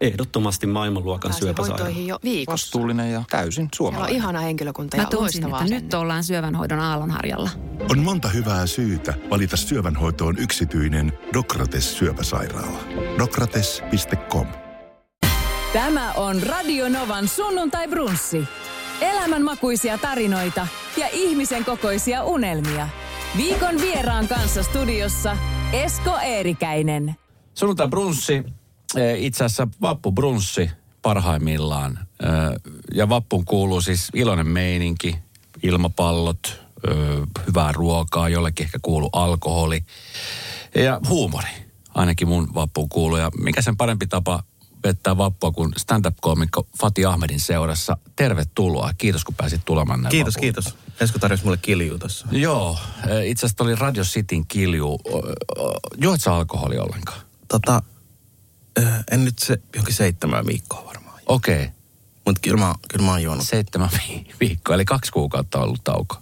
Ehdottomasti maailmanluokan syöpäsairaala. jo viikossa. Vastuullinen ja täysin Siellä on suomalainen. ihana henkilökunta Mä ja tunsin, loistava että nyt ollaan syövänhoidon aallonharjalla. On monta hyvää syytä valita syövänhoitoon yksityinen Dokrates syöpäsairaala. Dokrates.com Tämä on Radio Novan sunnuntai brunssi. Elämänmakuisia tarinoita ja ihmisen kokoisia unelmia. Viikon vieraan kanssa studiossa Esko Eerikäinen. Sunnuntai brunssi, itse asiassa vappu brunssi parhaimmillaan. Ja vappuun kuuluu siis iloinen meininki, ilmapallot, hyvää ruokaa, jollekin ehkä kuuluu alkoholi ja huumori. Ainakin mun vappuun kuuluu. Ja mikä sen parempi tapa vettää vappua kuin stand-up-koomikko Fati Ahmedin seurassa. Tervetuloa. Kiitos kun pääsit tulemaan näin Kiitos, vappuun. kiitos. Esko tarjosi mulle kilju tuossa. Joo, itse asiassa oli Radio Cityn kilju. O- o- Juot sä alkoholi ollenkaan? Tota, en nyt se jonkin seitsemän viikkoa varmaan. Okei. Okay. Mutta kyllä mä, kyllä mä oon juonut. Seitsemän vi- viikkoa, eli kaksi kuukautta on ollut tauko.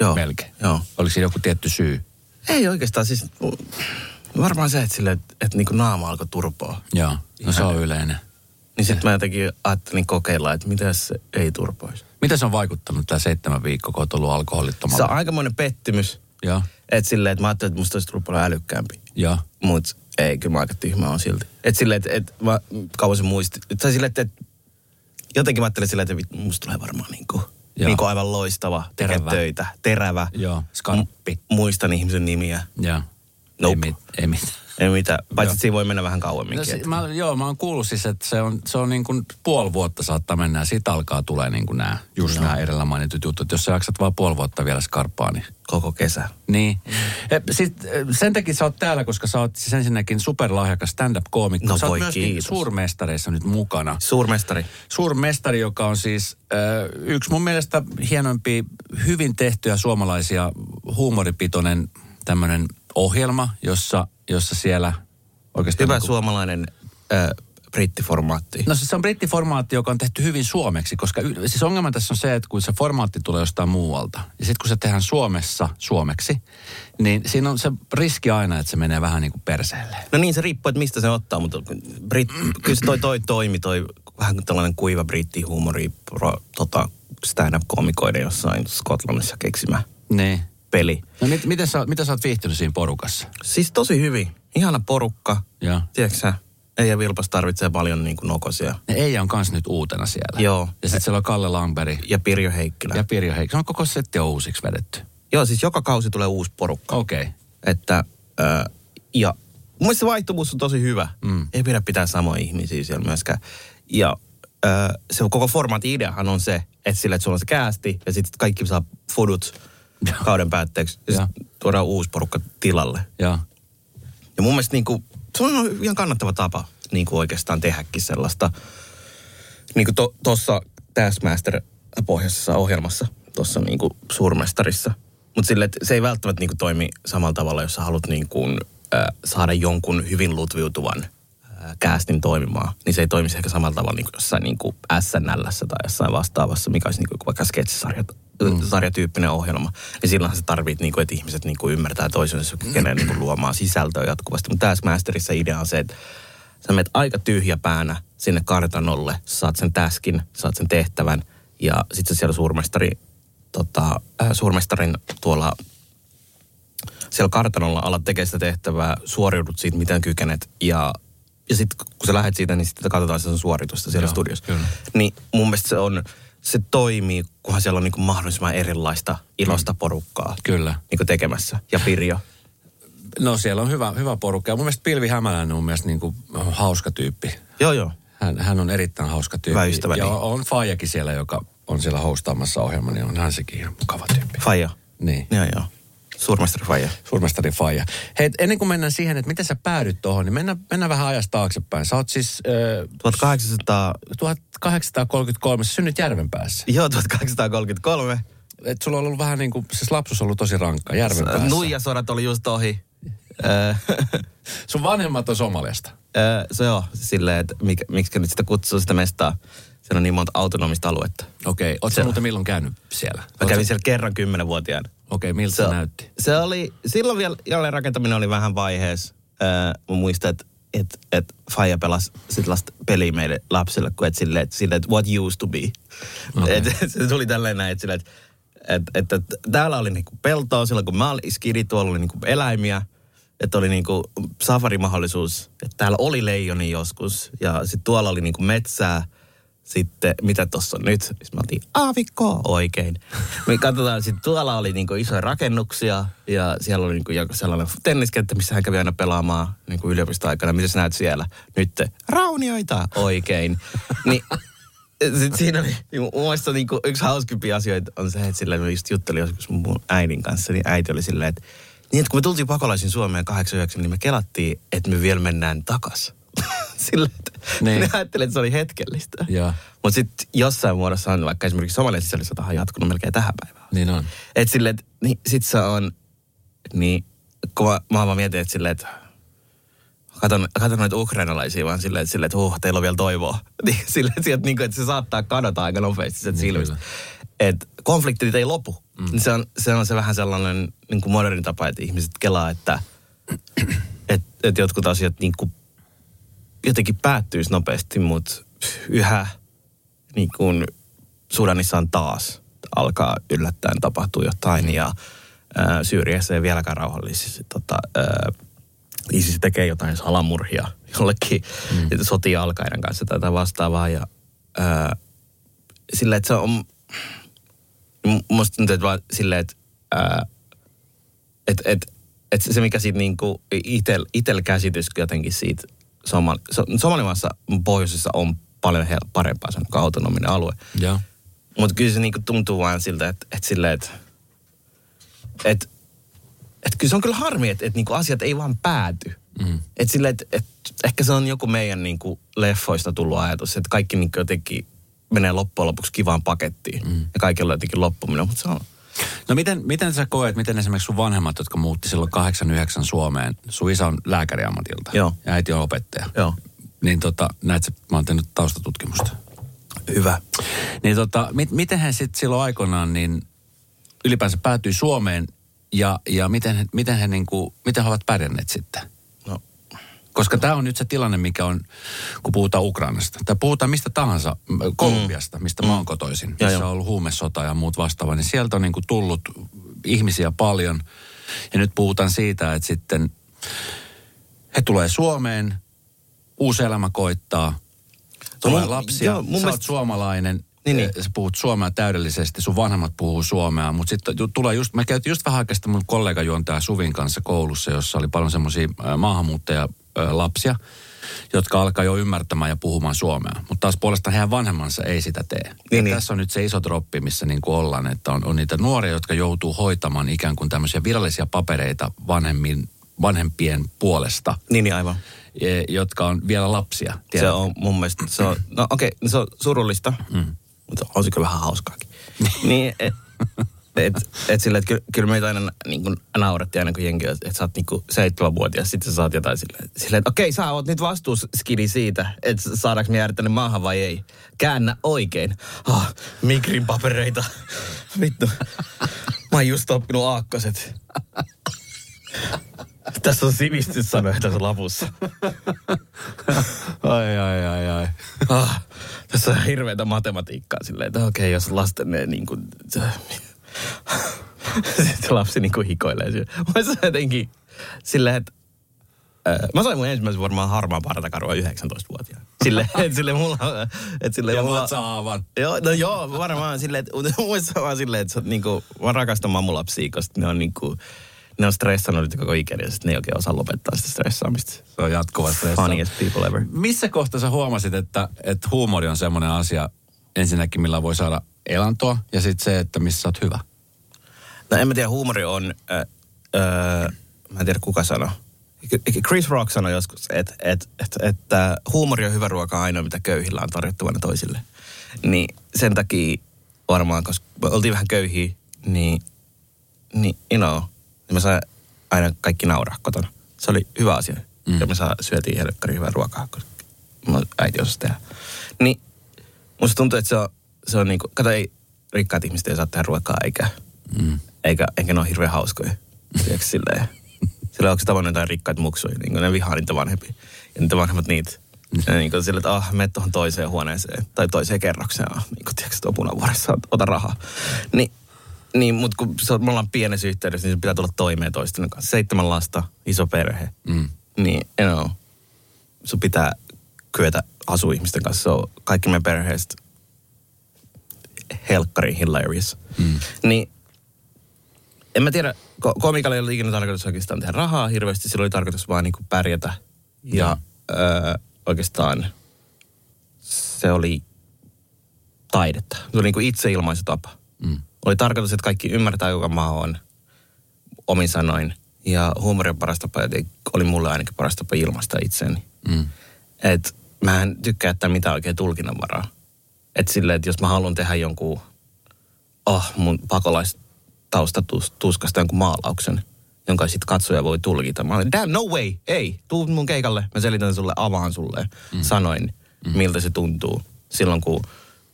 Joo. Melkein. Joo. Oliko siinä joku tietty syy? Ei oikeastaan siis, varmaan se, että, sille, että, että niin naama alkoi turpoa. Joo, no se on yleinen. Niin sitten mä jotenkin ajattelin kokeilla, että mitä se ei turpoisi. Mitä se on vaikuttanut tämä seitsemän viikkoa, kun olet ollut Se alkoholittomalla? on aikamoinen pettymys. Joo, Että silleen, että mä ajattelin, että musta olisi tullut paljon älykkäämpi. joo. Mut ei, kyllä mä aika tyhmä on silti. Että silleen, että, että mä kauan se muisti. Tai silleen, että, että jotenkin mä ajattelin silleen, että musta tulee varmaan niinku, Joo. niinku aivan loistava. tekee Terävä. töitä. Terävä. Joo, skarppi. M- muistan ihmisen nimiä. Joo. Nope. Ei, mit, ei mitään. Ei mitään. Paitsi, että siinä voi mennä vähän No, kauemminkin. että- mä, joo, mä oon kuullut siis, että se on, se on niin kuin puoli vuotta saattaa mennä ja siitä alkaa tulee niin kuin nämä, just nämä edellä mainitut jutut. Jos sä jaksat vaan puoli vuotta vielä skarppaa, niin Koko kesä. Niin. Sitten sen takia sä oot täällä, koska sä oot siis ensinnäkin superlahjakas stand-up-koomikko. No sä oot myöskin kiitos. suurmestareissa nyt mukana. Suurmestari. Suurmestari, joka on siis äh, yksi mun mielestä hienoimpia, hyvin tehtyjä suomalaisia huumoripitoinen tämmöinen ohjelma, jossa, jossa siellä oikeastaan... Hyvä niin kuin- suomalainen äh, brittiformaatti. No siis se on brittiformaatti, joka on tehty hyvin suomeksi, koska y- siis ongelma tässä on se, että kun se formaatti tulee jostain muualta, ja sitten kun se tehdään Suomessa suomeksi, niin siinä on se riski aina, että se menee vähän niin kuin perseelle. No niin, se riippuu, että mistä se ottaa, mutta Brit, kyllä se toi, toi toimi, toi vähän kuin tällainen kuiva brittihuumori, pro, tota, stand-up-komikoiden jossain Skotlannissa keksimä Niin. Peli. No mit, miten, sä, mitä sä oot viihtynyt siinä porukassa? Siis tosi hyvin. Ihana porukka. Joo. Tiedätkö Eija Vilpas tarvitsee paljon niin kuin nokosia. Ja Eija on kans nyt uutena siellä. Joo. Ja sitten siellä on Kalle Langberg Ja Pirjo Heikkilä. ja Pirjo Heikki. Se on koko setti on uusiksi vedetty. Joo, siis joka kausi tulee uusi porukka. Okei. Okay. Että, äh, ja mun mielestä se vaihtuvuus on tosi hyvä. Mm. Ei pidä pitää samoja ihmisiä siellä myöskään. Ja äh, se koko formaatin ideahan on se, että sillä, että sulla on se käästi ja sitten kaikki saa fudut kauden päätteeksi. Ja sitten tuodaan uusi porukka tilalle. Joo. Ja mun mielestä niin kuin, se on ihan kannattava tapa niin kuin oikeastaan tehdäkin sellaista. Niin kuin to, tuossa Taskmaster-pohjaisessa ohjelmassa, tuossa niin kuin suurmestarissa. Mutta sille, että se ei välttämättä niin kuin toimi samalla tavalla, jos sä haluat niin kuin, äh, saada jonkun hyvin lutviutuvan äh, käästin toimimaan. Niin se ei toimisi ehkä samalla tavalla niin kuin jossain niin kuin SNLssä tai jossain vastaavassa, mikä olisi niin kuin vaikka sketsisarja mm. sarjatyyppinen ohjelma. Niin silloin sä tarvit, niin kuin, että ihmiset niin kuin ymmärtää toisensa, kykenee niin kuin luomaan sisältöä jatkuvasti. Mutta Taskmasterissa idea on se, että sä menet aika tyhjä päänä sinne kartanolle, saat sen täskin, saat sen tehtävän ja sitten siellä suurmestari, tota, äh, suurmestarin tuolla siellä kartanolla alat tekemään sitä tehtävää, suoriudut siitä, miten kykenet ja ja sitten kun sä lähdet siitä, niin sitten katsotaan sen suoritusta siellä Joo, studiossa. kyllä. Niin mun mielestä se on, se toimii, kunhan siellä on niin kuin mahdollisimman erilaista ilosta porukkaa Kyllä. niin kuin tekemässä. Ja Pirjo. No siellä on hyvä, hyvä porukka. Ja mun mielestä Pilvi Hämäläinen on mielestä niin kuin hauska tyyppi. Joo, joo. Hän, hän on erittäin hauska tyyppi. Hyvä ystäväni. Ja on Fajakin siellä, joka on siellä hostaamassa ohjelma, niin on hän sekin ihan mukava tyyppi. Faija. Niin. Joo, joo. Suurmestari Faija. Suurmestari Faija. Hei, ennen kuin mennään siihen, että miten sä päädyt tuohon, niin mennään, mennään vähän ajasta taaksepäin. Sä oot siis äh, 1800, 1833, sä synnyt Järvenpäässä. joo 1833. Et sulla on ollut vähän niin kuin, siis lapsuus on ollut tosi rankka Järvenpäässä. Nuijasodat oli just ohi. Sun vanhemmat on Somaliasta. se on silleen, että miksi nyt sitä kutsuu sitä mestaa. Siellä on niin monta autonomista aluetta. Okei, okay. oot sä Se- muuten milloin käynyt siellä? Mä kävin siellä kerran kymmenenvuotiaana. Okei, okay, miltä se, Se, näytti? se oli, silloin vielä jälleen rakentaminen oli vähän vaiheessa. Öö, mä muistan, että että et Faija pelasi sellaista peliä meille lapsille, kun et silleen, että sille, et what used to be. Okay. Et, et, se tuli tälleen näin, että että et, et, et, täällä oli niinku peltoa silloin, kun mä olin skidi, tuolla oli niinku eläimiä, että oli niinku safarimahdollisuus, että täällä oli leijoni joskus ja sitten tuolla oli niinku metsää, sitten, mitä tuossa on nyt? Sitten mä otin aavikko oikein. Me katsotaan, sitten tuolla oli niinku isoja rakennuksia ja siellä oli niinku sellainen tenniskenttä, missä hän kävi aina pelaamaan niinku yliopistoaikana. Mitä sä näet siellä? Nyt raunioita oikein. niin sitten siinä oli, niin mun mielestä niinku yksi hauskimpia asioita on se, että sillä mä just juttelin joskus mun äidin kanssa, niin äiti oli silleen, että niin, että kun me tultiin pakolaisin Suomeen 89, niin me kelattiin, että me vielä mennään takas. Sillä, että Niin. ne ajattelee, että se oli hetkellistä. Mutta sitten jossain muodossa on vaikka esimerkiksi Somalian sisällissota on jatkunut melkein tähän päivään. Niin on. Et silleen, että niin, sit se on, niin kun mä, mä vaan mietin, että silleen, että katon, katon noita ukrainalaisia vaan silleen, että, silleen, että huh, teillä on vielä toivoa. Niin, silleen, että, sieltä, niin kuin, että se saattaa kadota aika nopeasti sieltä Niin, silmistä. Että konfliktit ei lopu. Mm. Se, on, se on se vähän sellainen niin kuin moderni tapa, että ihmiset kelaa, että et, et jotkut asiat niin kuin jotenkin päättyisi nopeasti, mutta yhä niin kuin Sudanissa on taas alkaa yllättäen tapahtua jotain ja ää, Syyriassa ei vieläkään rauhallisesti. Tota, ää, ISIS tekee jotain salamurhia jollekin mm. sotii alkaiden kanssa tai jotain vastaavaa ja ää, sillä, että se on, musta tuntuu, että vaan silleen, että ää, et, et, et se mikä siitä niinku itel, itel käsitys jotenkin siitä Somali, so, Somalimaassa pohjoisessa on paljon hel, parempaa, se on niinku autonominen alue. Joo. Mutta kyllä se niinku tuntuu vaan siltä, että et silleen, että et, et kyllä se on kyllä harmi, että et niinku asiat ei vaan pääty. Mm. Että silleen, että et, ehkä se on joku meidän niinku leffoista tullut ajatus, että kaikki niinku jotenkin menee loppujen lopuksi kivaan pakettiin. Mm. Ja kaikilla on jotenkin loppuminen, mutta se on... No miten, miten sä koet, miten esimerkiksi sun vanhemmat, jotka muutti silloin 89 Suomeen, sun isä on lääkäriammatilta Joo. ja äiti on opettaja. Joo. Niin tota, näet sä, mä oon tehnyt taustatutkimusta. Hyvä. Niin tota, mit, miten he sitten silloin aikoinaan niin ylipäänsä päätyi Suomeen ja, ja miten, miten, he niinku, miten he ovat pärjänneet sitten? Koska tämä on nyt se tilanne, mikä on, kun puhutaan Ukrainasta. Tai puhutaan mistä tahansa, Kolumbiasta, mistä mä oon kotoisin. Missä joo. on ollut huumesota ja muut vastaavaa. Niin sieltä on niinku tullut ihmisiä paljon. Ja nyt puhutaan siitä, että sitten he tulee Suomeen, uusi elämä koittaa, tulee mun- lapsia, joo, mun sä oot mielestä- suomalainen, Niin, niin. sä puhut suomea täydellisesti, sun vanhemmat puhuu suomea, mutta sitten tulee just, mä käytin just vähän aikaa mun kollegajuontaja Suvin kanssa koulussa, jossa oli paljon semmoisia maahanmuuttaja ö, lapsia, jotka alkaa jo ymmärtämään ja puhumaan suomea. Mutta taas puolestaan heidän vanhemmansa ei sitä tee. Niin, niin. Tässä on nyt se iso droppi, missä niin kuin ollaan, että on, on niitä nuoria, jotka joutuu hoitamaan ikään kuin tämmöisiä virallisia papereita vanhemmin, vanhempien puolesta, niin, niin aivan. eh, jotka on vielä lapsia. Se tiedät? on mun mielestä, se on, no okei, okay, se on surullista, mm. mutta on se kyllä vähän hauskaakin. niin, et, et, et sillä, että kyllä, kyllä meitä aina niin kuin naurettiin aina kun jengi, että sä oot niin seitsemänvuotias, sitten sä saat jotain silleen, silleen että okei, sä oot nyt vastuus skidi siitä, että saadaanko me jäädä tänne maahan vai ei. Käännä oikein. Ah, mikrin papereita. Vittu. Mä oon just oppinut aakkoset. Tässä on sivistyssanoja tässä lapussa. Ai, ai, ai, ai. Ah, tässä on hirveätä matematiikkaa silleen, että okei, jos lasten ne niin kuin... Sitten lapsi niin kuin hikoilee siellä. Mä sain jotenkin silleen, että Mä sain mun ensimmäisen varmaan harmaan partakarua 19-vuotiaana. Silleen, että sille mulla... Että sille Ja mulla vatsaavan. Joo, no joo, varmaan silleen, että muissa vaan silleen, että sä oot niinku, mä rakastan mammulapsia, koska ne on niinku, ne on stressannut nyt koko ikäni ja ne ei oikein osaa lopettaa sitä stressaamista. Se on jatkuva stressi. Funniest people ever. Missä kohtaa sä huomasit, että, että huumori on semmoinen asia ensinnäkin, millä voi saada elantoa, ja sitten se, että missä sä oot hyvä? No en mä tiedä, huumori on, äh, äh, mä en tiedä kuka sanoi. Chris Rock sanoi joskus, että et, et, että huumori on hyvä ruoka ainoa, mitä köyhillä on tarjottavana toisille. Niin sen takia varmaan, koska me oltiin vähän köyhiä, niin, niin you know, niin me sai aina kaikki nauraa kotona. Se oli hyvä asia. Mm. Ja me saa, syötiin helkkari hyvää ruokaa, koska mun äiti osasi tehdä. Niin musta tuntuu, että se on, se on niinku, kato ei, rikkaat ihmiset ei saa tehdä ruokaa eikä, mm. eikä, eikä ne ole hirveän hauskoja. Tiedätkö silleen? Sillä onko se tavannut jotain rikkaita muksuja, niin kuin ne vihaa niitä vanhempia. Ja niitä vanhemmat niitä. Ja niin kuin sille, että ah, mene tuohon toiseen huoneeseen tai toiseen kerrokseen. Ah, niin kuin tiedätkö, tuo punavuoressa, ota rahaa. Niin, niin mutta kun sä, me ollaan pienessä yhteydessä, niin sun pitää tulla toimeen toisten kanssa. Seitsemän lasta, iso perhe. Mm. Niin, you know, sun pitää kyetä asua ihmisten kanssa. Se on kaikki meidän perheestä helkkari hilarious. Mm. Niin, en mä tiedä, ko- komikalle ei ollut ikinä tarkoitus oikeastaan tehdä rahaa hirveästi. Sillä oli tarkoitus vaan niinku pärjätä. Ja öö, oikeastaan se oli taidetta. Se oli niinku itseilmaisu tapa. Mm. Oli tarkoitus, että kaikki ymmärtää, kuka mä oon omin sanoin. Ja huumori on paras tapa, oli mulle ainakin paras tapa ilmaista itseäni. Mm. Et mä en tykkää että mitään oikein tulkinnanvaraa. Et silleen, että jos mä haluan tehdä jonkun, oh, mun pakolaistausta tus- tuskasta jonkun maalauksen, jonka sitten katsoja voi tulkita. Mä olin, damn, no way, ei, tuu mun keikalle. Mä selitän sulle, avaan sulle, mm. sanoin, mm. miltä se tuntuu. Silloin kun,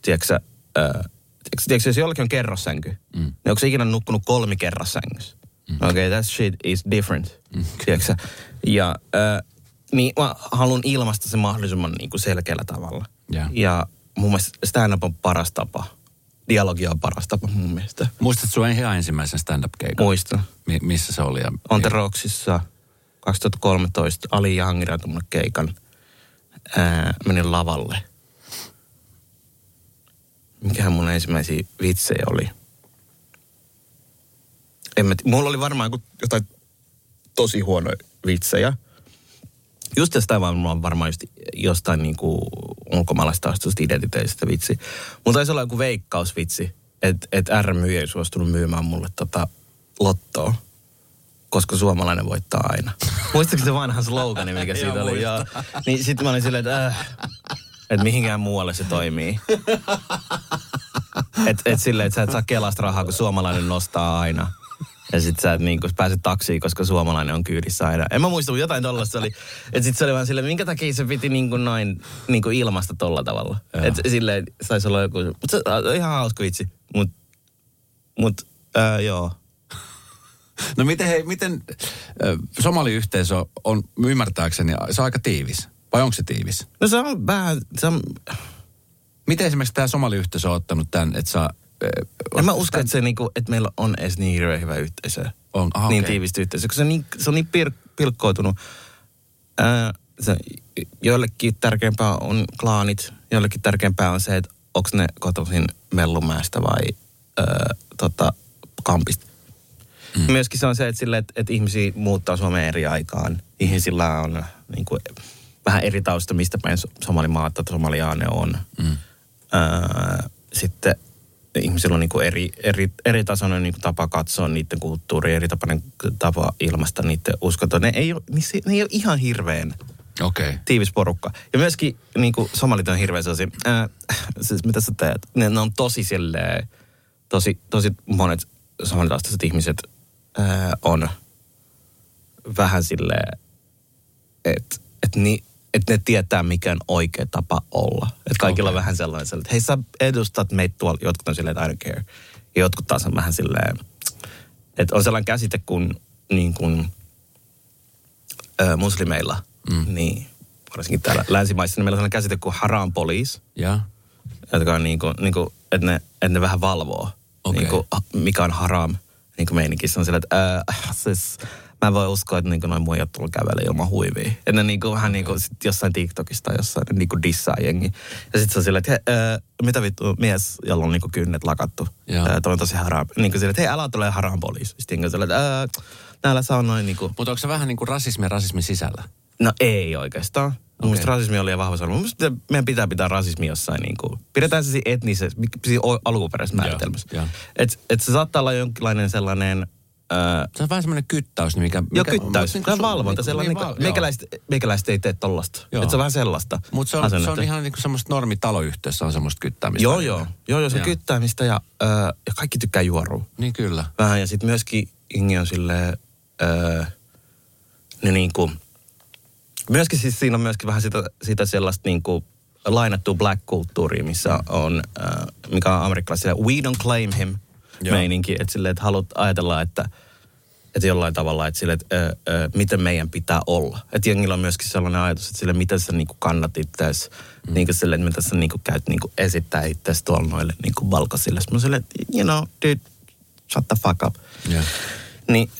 tiedätkö, äh, tiedätkö, tiedätkö, jos jollakin on kerrossänky, mm. niin onko se ikinä nukkunut kolmi kerrossängyssä? Mm. Okei, okay, that shit is different. Mm. Tiedätkö, ja äh, niin mä haluan ilmaista se mahdollisimman niin kuin selkeällä tavalla. Yeah. Ja mun mielestä stand-up on paras tapa. Dialogia on paras tapa mun mielestä. Muistatko sun ihan ensimmäisen stand-up-keikan? Muistan. Mi- missä se oli? Ja, On The Rocksissa 2013 Ali Jahangir antoi mulle keikan. Ää, menin lavalle. Mikähän mun ensimmäisiä vitsejä oli? En mä t- Mulla oli varmaan jotain tosi huonoja vitsejä. Just mulla on varmaan just jostain niinku ulkomaalaistaustaisesta identiteetistä vitsi. Mutta taisi olla joku veikkausvitsi, että et RM ei suostunut myymään mulle tota lottoa koska suomalainen voittaa aina. Muistatko se vanha slogani, mikä siitä oli? Joo. Niin sitten mä olin silleen, että äh, et mihinkään muualle se toimii. Et, et silleen, että sä et saa kelasta rahaa, kun suomalainen nostaa aina. Ja sit sä et niin pääse taksiin, koska suomalainen on kyydissä aina. En mä muista, mutta jotain tollasta oli. Että sit se oli vaan silleen, minkä takia se piti niin kuin noin niin kuin ilmasta tolla tavalla. Että silleen, saisi olla joku, mutta se on ihan hauska vitsi. Mut, mut äh, joo. No miten, hei, miten äh, somaliyhteisö on ymmärtääkseni, se on aika tiivis. Vai onko se tiivis? No se on vähän, se on, Miten esimerkiksi tämä somaliyhteisö on ottanut tämän, että sä... En mä usko, että, se niinku, että meillä on edes niin hirveän hyvä yhteisö. On, aha, niin okei. tiivistä yhteisöä, koska se on niin, se on niin pir, pilkkoutunut. Ää, se, joillekin tärkeämpää on klaanit, joillekin tärkeämpää on se, että onko ne kotoisin Mellumäestä vai ää, tota, Kampista. Mm. Myöskin se on se, että, sille, että, että ihmisiä muuttaa Suomeen eri aikaan. Ihmisillä on niin kuin, vähän eri tausta, mistä päin So- Somalimaata tai Somaliaane on. Mm. Ää, sitten ihmisillä on niin kuin eri, eri, eri tasoinen niin kuin tapa katsoa niiden kulttuuria, eri tapainen tapa ilmaista niiden uskontoa. Ne ei ole, ne ei ole ihan hirveän. Okay. tiivis porukka. Ja myöskin niin kuin somalit on hirveän sellaisia, ää, siis mitä sä teet? Ne, ne on tosi silleen, tosi, tosi monet somalitaustaiset ihmiset ää, on vähän silleen, että et ni, et ne tietää, mikä on oikea tapa olla. Että kaikilla Okei. on vähän sellainen, että hei sä edustat meitä tuolla, jotkut on silleen, että I don't care. Ja jotkut taas on vähän silleen, että on sellainen käsite kuin, niin kuin ö, muslimeilla, mm. niin varsinkin täällä länsimaissa, niin meillä on sellainen käsite kuin haram police, Ja. jotka on niin kuin, niin kuin että, ne, että ne vähän valvoo, Okei. niin kuin, mikä on haram niin kuin meininki. Se on silleen, että äh, siis, mä en voi uskoa, että niin kuin noin muijat tulla kävelee ilman huivia. Ja ne niin kuin, vähän niin kuin sit jossain TikTokista jossain ne niin kuin dissaa jengi. Ja sitten se on silleen, että he, äh, mitä vittu mies, jolla on niin kuin kynnet lakattu. Toi on tosi haram. Niin kuin silleen, että hei älä tule haram poliisi. Sitten niin silleen, että näillä saa noin niin kuin, Mutta onko se vähän niin kuin rasismi rasismin sisällä? No ei oikeastaan. Mun Okei. mielestä rasismi oli liian vahva sana. Mun mielestä meidän pitää pitää rasismi jossain niin kuin, pidetään se siinä etnisessä, siinä alkuperäisessä määritelmässä. joo. Et, et se saattaa olla jonkinlainen sellainen, öö, Se on vähän semmoinen kyttäys, mikä... jo mikä kyttäys, niin se on valvonta, sellainen, niin, val- meikäläiset, meikäläiset ei tee tollasta. Joo. Et se on vähän sellaista Mutta se on, se on ihan niin kuin semmoista normitaloyhteisössä on semmoista kyttäämistä. Joo, joo, joo, joo, se on Joo. kyttäämistä ja, öö, ja kaikki tykkää juorua. Niin kyllä. Vähän ja sitten myöskin Ingi on silleen, öö, ne niinku, myöskin siis siinä on myöskin vähän sitä, sitä sellaista niinku lainattua black-kulttuuria, missä on, öö, mikä on amerikkalaisille we don't claim him Joo. meininki, että silleen, että haluat ajatella, että Että jollain tavalla, että sille, että ö, ö, miten meidän pitää olla. Että jengillä on myöskin sellainen ajatus, että sille, miten sä niinku kannat itseäsi, mm. niin sille, että mitä sä niinku käyt niinku esittää itseäsi tuolla noille niinku valkoisille. Mä silleen, että you know, dude, shut the fuck up. Yeah. Niin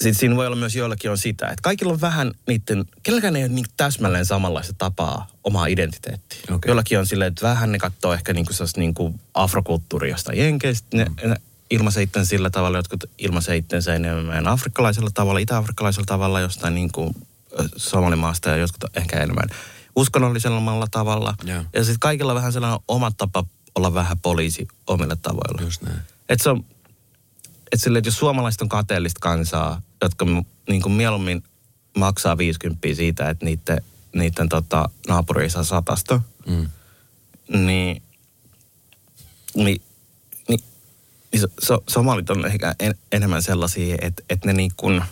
sit siinä voi olla myös joillakin on sitä, että kaikilla on vähän niiden, kenelläkään ei ole niin täsmälleen samanlaista tapaa omaa identiteettiä. Okay. Jollakin on silleen, että vähän ne katsoo ehkä niinku niinku afrokulttuuri jostain jenkeistä. Ne, ne ilmaisee itten sillä tavalla, jotkut ilmaisee itsensä enemmän afrikkalaisella tavalla, itä-afrikkalaisella tavalla jostain niinku somalimaasta ja jotkut ehkä enemmän uskonnollisella tavalla. Joo. Ja sitten kaikilla on vähän sellainen oma tapa olla vähän poliisi omilla tavoilla. Just näin. Että se on, että sille, että jos suomalaiset on kateellista kansaa, jotka niin kuin mieluummin maksaa 50 siitä, että niiden, niiden tota, naapuri saa satasta, Mm. niin, niin, niin, niin so, so, somalit on ehkä en, enemmän sellaisia, että, että ne, niin kuin,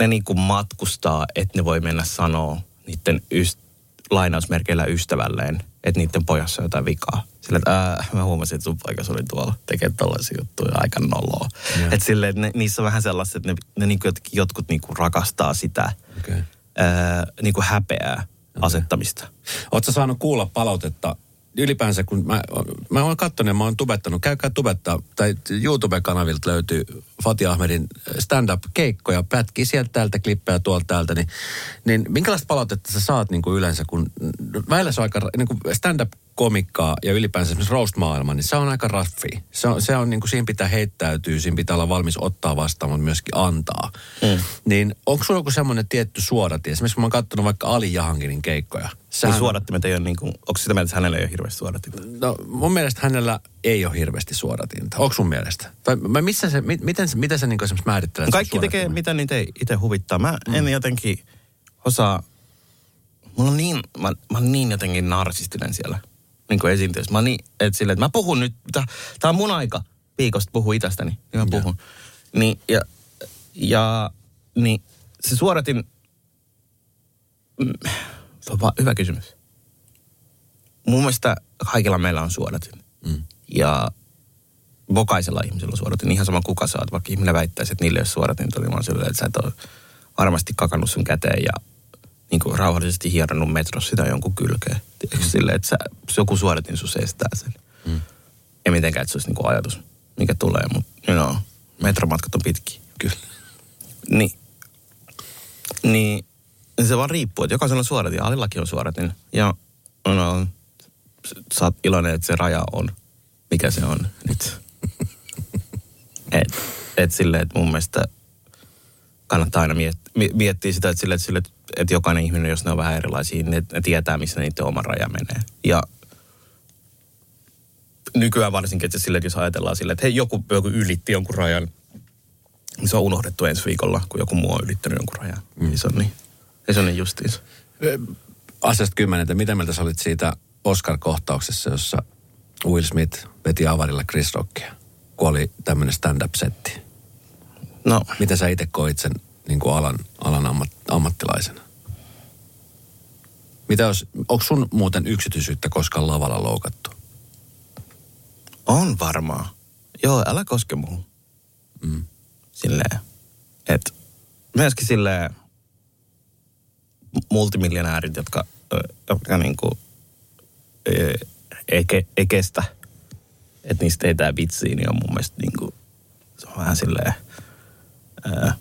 ne niin kuin matkustaa, että ne voi mennä sanoa niiden yst, lainausmerkeillä ystävälleen, että niiden pojassa on jotain vikaa. Sillä, että ää, mä huomasin, että sun poikas oli tuolla tekemään tällaisia juttuja aika noloa. Joo. Että silleen, että ne, niissä on vähän sellaista, että ne, ne niin kuin jotkut, jotkut niin kuin rakastaa sitä. Okay. ää, niin kuin häpeää asettamista. Oletko saanut kuulla palautetta ylipäänsä, kun mä, mä oon katsonut ja mä oon tubettanut, käykää tubettaa, tai YouTube-kanavilta löytyy Fatih Ahmedin stand-up-keikkoja, pätkiä sieltä täältä, klippejä tuolta täältä, niin, niin minkälaista palautetta sä saat niin kuin yleensä, kun välillä se on aika, niin kuin stand-up-komikkaa ja ylipäänsä esimerkiksi roast-maailma, niin se on aika raffi. Se on, se on niin kuin, siinä pitää heittäytyä, siinä pitää olla valmis ottaa vastaan, mutta myöskin antaa. Mm. Niin onko sulla joku semmoinen tietty suodatin? Esimerkiksi kun mä oon katsonut vaikka Ali Jahanginin keikkoja. Niin suodattimet ei ole niin kuin, onko sitä mieltä, että hänellä ei ole hirveästi suodattinta? No mun mielestä hänellä ei ole hirveästi suodatinta. Onko sun mielestä? Tai mä- missä se, mi- miten, se- miten sä niin esimerkiksi määrittelet sen Kaikki tekee, mitä niitä itse huvittaa. Mä mm. en jotenkin osaa, mulla on niin, mä, mä niin jotenkin narsistinen siellä niin kuin esiintyessä. Mä oon niin, että silleen, että mä puhun nyt, tää, tää on mun aika viikosta puhua itästäni, niin mä puhun. Niin, ja, ja niin se suoratin, mm, se on vaan hyvä kysymys. Mun mielestä kaikilla meillä on suodatin. Mm. Ja vokaisella ihmisellä on suodatin. Ihan sama kuka sä oot, vaikka ihminen väittäisi, että niille ei ole suodatinta, niin mä oon silleen, että sä et ole varmasti kakannut sun käteen ja niin kuin rauhallisesti hieronnut metrossa sitä jonkun kylkeen. Mm. Silleen, että sä, joku suodatin sun estää sen. Mm. Ei mitenkään, että se olisi niin kuin ajatus, mikä tulee, mutta you know, metromatkat on pitkiä. Kyllä. Niin, niin se vaan riippuu, että jokaisella on suodatin. Alillakin on suodatin. Ja no, sä oot iloinen, että se raja on, mikä se on nyt. et, et silleen, että mun mielestä kannattaa aina miet, mi- miettiä sitä, että, sille, että, sille, että, jokainen ihminen, jos ne on vähän erilaisia, niin ne, ne tietää, missä niiden oma raja menee. Ja nykyään varsinkin, että sille, että jos ajatellaan silleen, että hei, joku, joku ylitti jonkun rajan, niin se on unohdettu ensi viikolla, kun joku muu on ylittänyt jonkun rajan. Mm. Niin se on niin, ei se on niin justiinsa. Asiasta kymmeneltä, mitä mieltä sä olit siitä Oscar-kohtauksessa, jossa Will Smith veti avarilla Chris Rockia, kun oli tämmöinen stand-up-setti? No, Miten sä itse koit sen niin kuin alan, alan ammat, ammattilaisena? Mitä jos, onko sun muuten yksityisyyttä koskaan lavalla loukattu? on varmaan. Joo, älä koske muuhun. Mm. Silleen, että myöskin silleen multimiljonäärit, jotka, jotka niinku, ei, ke, ei kestä, että niistä ei tää vitsiä, niin on mun mielestä niinku, se on vähän silleen, ää,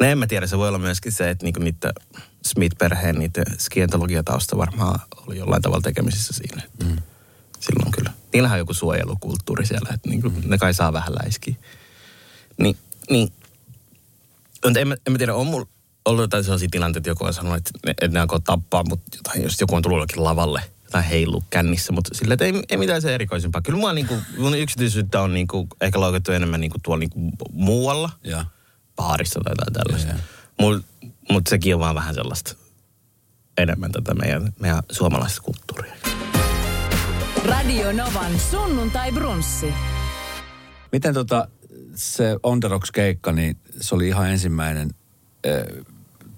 no en mä tiedä, se voi olla myöskin se, että niinku niitä Smith-perheen, niiden skientologiatausta varmaan oli jollain tavalla tekemisissä siinä. Mm. Silloin kyllä. Niillähän on joku suojelukulttuuri siellä, että niinku, mm. ne kai saa vähän läiskiä. Niin, niin mutta en, mä- en mä tiedä, on mulla ollut jotain sellaisia tilanteita, että joku on sanonut, että ne, että ne alkoi tappaa, mutta jotain, jos joku on tullut jollekin lavalle, jotain heilu kännissä, mutta sillä että ei, ei mitään se erikoisempaa. Kyllä mua niinku, mun yksityisyyttä on niinku, ehkä loukattu enemmän niinku tuolla niinku muualla, Ja. Baarissa tai jotain tällaista. Joo. Mutta mut sekin on vaan vähän sellaista enemmän tätä meidän, meidän suomalaista kulttuuria. Radio Novan sunnuntai brunssi. Miten tota, se On The Rocks-keikka, niin se oli ihan ensimmäinen. Äh,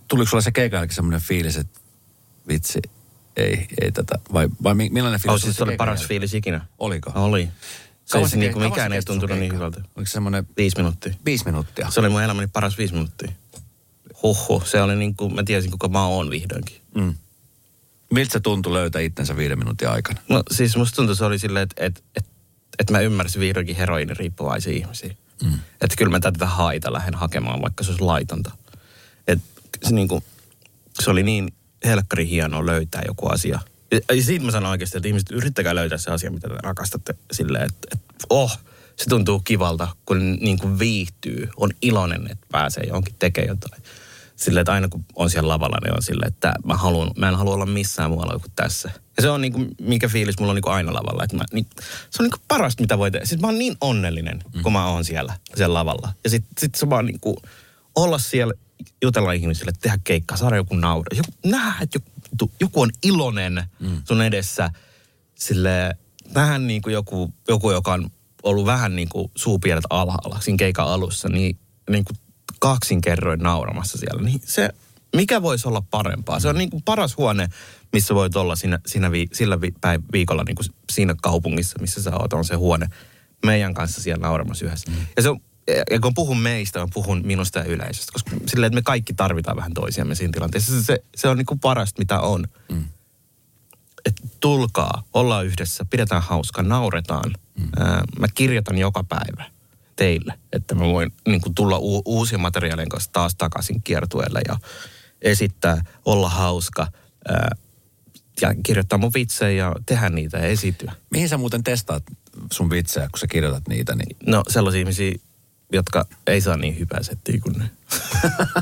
tuliko sulla se keikan jälkeen semmoinen fiilis, että vitsi, ei, ei tätä, vai, vai mi- millainen fiilis Oh, siis se oli keikan paras jälkeen? fiilis ikinä. Oliko? Oli. Se Kauan ei se niin kuin mikään ei tuntunut niin hyvältä. Oliko se semmoinen Viisi minuuttia. viisi minuuttia? Se oli mun elämäni paras viisi minuuttia. Huhhuh, se oli niin kuin, mä tiesin kuka mä oon vihdoinkin. Mm. Miltä se tuntui löytää itsensä viiden minuutin aikana? No siis musta tuntui se oli silleen, että et, et, et mä ymmärsin vihdoinkin heroinin riippuvaisia ihmisiä. Mm. Että kyllä mä tätä haita lähden hakemaan, vaikka se olisi laitonta. Et se, niinku, se oli niin helkkari hienoa löytää joku asia. Ja, siitä mä sanon oikeasti, että ihmiset yrittäkää löytää se asia, mitä te rakastatte silleen, että, että oh, se tuntuu kivalta, kun niin kuin viihtyy, on iloinen, että pääsee johonkin tekemään jotain. Silleen, että aina kun on siellä lavalla, niin on silleen, että mä, haluan, mä en halua olla missään muualla kuin tässä. Ja se on niin kuin, mikä fiilis mulla on niin kuin aina lavalla. Että mä, niin, se on niin kuin parasta, mitä voi tehdä. Siis mä oon niin onnellinen, mm. kun mä oon siellä, siellä lavalla. Ja sitten sit se vaan niin kuin, olla siellä, jutella ihmisille, tehdä keikkaa, saada joku naura. Joku, nähdä, että joku, joku on iloinen mm. sun edessä. Sille nähdä niin kuin joku, joku, joka on ollut vähän niin kuin suupielet alhaalla siinä keikan alussa, niin, niin kuin kaksin kerroin nauramassa siellä. Niin se, mikä voisi olla parempaa? Se on niin kuin paras huone, missä voit olla siinä, siinä vi, sillä vi, päiv- viikolla niin kuin siinä kaupungissa, missä sä oot, on se huone meidän kanssa siellä nauramassa yhdessä. Mm. Ja se on, ja kun puhun meistä, mä puhun minusta ja yleisöstä, koska silleen, että me kaikki tarvitaan vähän toisiamme siinä tilanteessa. Se, se, se on niin kuin parasta, mitä on. Mm. Että tulkaa, ollaan yhdessä, pidetään hauska, nauretaan. Mm. Ää, mä kirjoitan joka päivä teille, että mä voin niin kuin tulla u- uusien materiaalien kanssa taas takaisin kiertueelle ja esittää, olla hauska ää, ja kirjoittaa mun vitsejä ja tehdä niitä ja esityä. Mihin sä muuten testaat sun vitsejä, kun sä kirjoitat niitä? Niin... No sellaisia ihmisiä, jotka ei saa niin hyvää settiä kuin ne.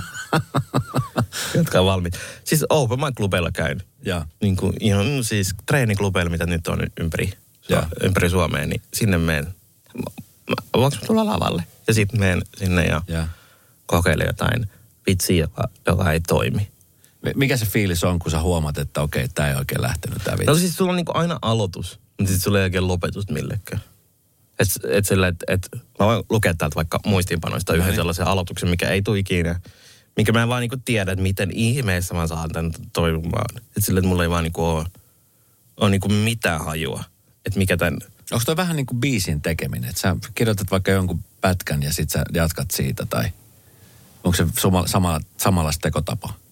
jotka on valmiit. Siis open mic klubeilla käyn. Ja. Niin kuin, ihan siis treeniklubeilla, mitä nyt on ympäri, Ja. ympäri Suomea, niin sinne menen. Voinko tulla lavalle? Ja sitten menen sinne ja, Ja. kokeilen jotain vitsiä, joka, joka ei toimi. Mi- Mikä se fiilis on, kun sä huomaat, että okei, tää ei oikein lähtenyt tää vitsi? No siis sulla on niinku aina aloitus, mutta sitten sulla ei oikein lopetus millekään. Et, et sillä, et, et, mä voin lukea täältä vaikka muistiinpanoista yhden sellaisen aloituksen, mikä ei tule ikinä. Minkä mä en vaan niinku tiedä, että miten ihmeessä mä saan tämän toimimaan. Että sillä, että mulla ei vaan niinku ole, ole niinku mitään hajua. Että mikä tämän... Onko toi vähän niin kuin biisin tekeminen? Että sä kirjoitat vaikka jonkun pätkän ja sit sä jatkat siitä tai onko se sama, sama, samanlaista tekotapa?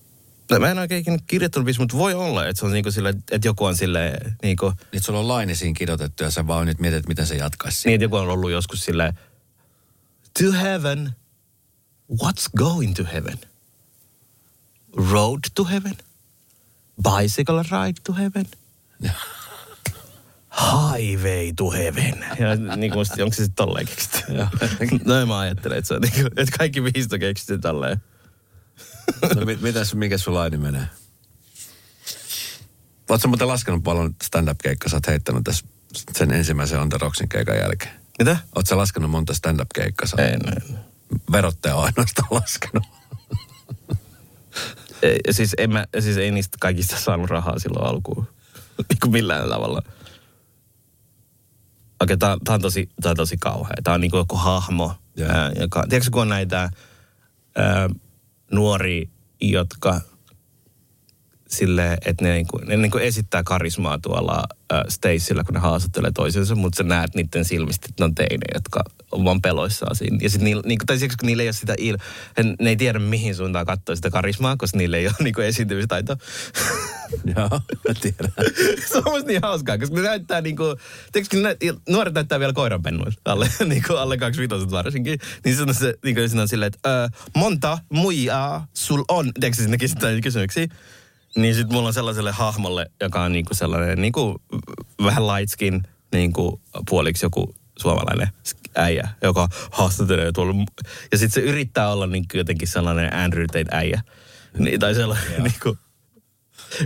Mä en oikein ikinä kirjoittanut biisi, mutta voi olla, että se on niinku sille, että joku on silleen niinku... Niin, että sulla on laini siinä kirjoitettu ja sä vaan nyt mietit, miten se jatkaisi. Niin, että joku on ollut joskus silleen, to heaven, what's going to heaven? Road to heaven? Bicycle ride to heaven? Highway to heaven. Ja niin kuin, onko se sitten tolleen keksitty? Noin mä ajattelen, että, se on niin kuin, että kaikki viisi on keksitty tolleen. No, mit, mitäs, mikä sun laini menee? Oletko muuten laskenut paljon stand-up-keikkaa sä oot heittänyt tässä sen ensimmäisen On The Rocksin keikan jälkeen? Mitä? Oletko sä laskenut monta stand-up-keikkaa? sä En, en. Verottaja on ainoastaan laskenut. Ei, siis, en mä, siis ei niistä kaikista saanut rahaa silloin alkuun. niin kuin millään tavalla. Okei, tää, tää, on tosi, tää on tosi kauhea. Tää on niinku joku hahmo. Joo. Ää, joka, tiedätkö, kun on näitä ää, nuoria, jotka sille, että ne, niinku, ne niinku esittää karismaa tuolla äh, Stacella, kun ne haastattelee toisensa, mutta sä näet niiden silmistä, että ne on teine, jotka on vaan peloissaan siinä. Ja sit niillä, niinku, tai siksi, kun niillä ei ole sitä il... he- Ne ei tiedä, mihin suuntaan katsoa sitä karismaa, koska niillä ei ole niinku esiintymistaitoa. Joo, mä tiedän. se on musta niin hauskaa, koska ne näyttää niinku, tiedätkö, nä- nuoret näyttää vielä koiranpennuilta, alle, niinku alle kaksi vitoset varsinkin. Niin se on se, niinku siinä on silleen, että monta muijaa sul on, tiedätkö, sinne kysytään kysymyksiä. Niin sit mulla on sellaiselle hahmolle, joka on niinku sellainen niinku vähän lightskin, niinku puoliksi joku suomalainen äijä, joka haastattelee tuolla. Ja sit se yrittää olla niinku jotenkin sellainen Andrew Tate äijä. Niin, tai sellainen niinku,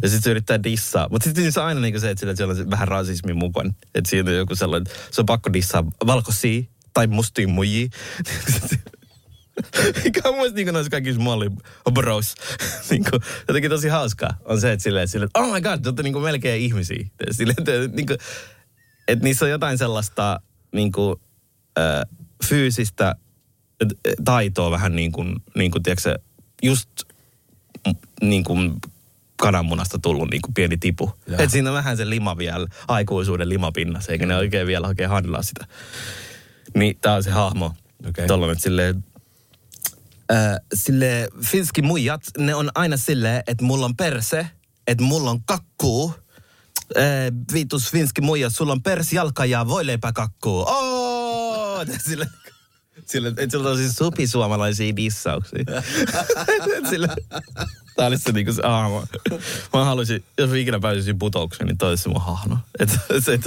ja sitten se yrittää dissaa. Mutta sitten se on aina niinku se, että siellä on vähän rasismi mukaan. Että siinä on joku sellainen, se on pakko dissaa valkoisia tai mustia muijia. Mikä on mun niin noissa kaikissa malli bros. niin kuin, jotenkin tosi hauskaa on se, että silleen, silleen että oh my god, te olette niin kuin melkein ihmisiä. Silleen, että, niin kuin, että niissä on jotain sellaista niin kuin, äh, fyysistä äh, taitoa vähän niin kuin, niin kuin tiedätkö, just niin kuin kananmunasta tullut niin kuin pieni tipu. Jaa. Et siinä on vähän se lima vielä, aikuisuuden limapinnassa, eikä ne oikein vielä oikein handlaa sitä. Niin tää on se hahmo. Okei. Tuolla nyt silleen, sille finski muijat, ne on aina silleen, että mulla on perse, että mulla on kakkuu. Äh, viitus finski muijat, sulla on persi, jalka ja voileipäkakkuu. Oh! Sille, sille, että sulla on siis supisuomalaisia dissauksia. sille, Tää olisi se niinku se hahmo. Mä haluaisin, jos mä ikinä pääsisin putoukseen, niin toi olisi mun hahmo. Että se,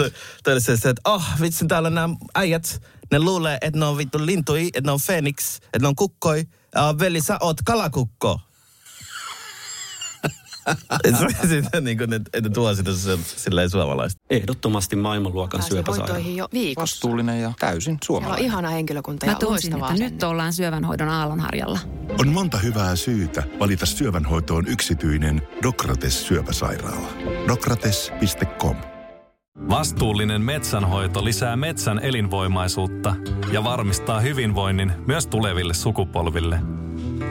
se, se, että oh, vitsi, täällä nämä äijät, ne luulee, että ne on vittu lintui, että ne on Phoenix, että ne on kukkoi. Uh, veli, sä oot kalakukko. että sitä niinku, ne, että tuo sitä silleen suomalaista. Ehdottomasti maailmanluokan syöpäsairaala. hoitoihin jo viikossa. Vastuullinen ja täysin Siellä on suomalainen. ihana henkilökunta Mä ja tunsin, loistavaa että nyt ollaan syövänhoidon aallonharjalla. On monta hyvää syytä valita syövänhoitoon yksityinen Dokrates syöpäsairaala. Dokrates.com Vastuullinen metsänhoito lisää metsän elinvoimaisuutta ja varmistaa hyvinvoinnin myös tuleville sukupolville.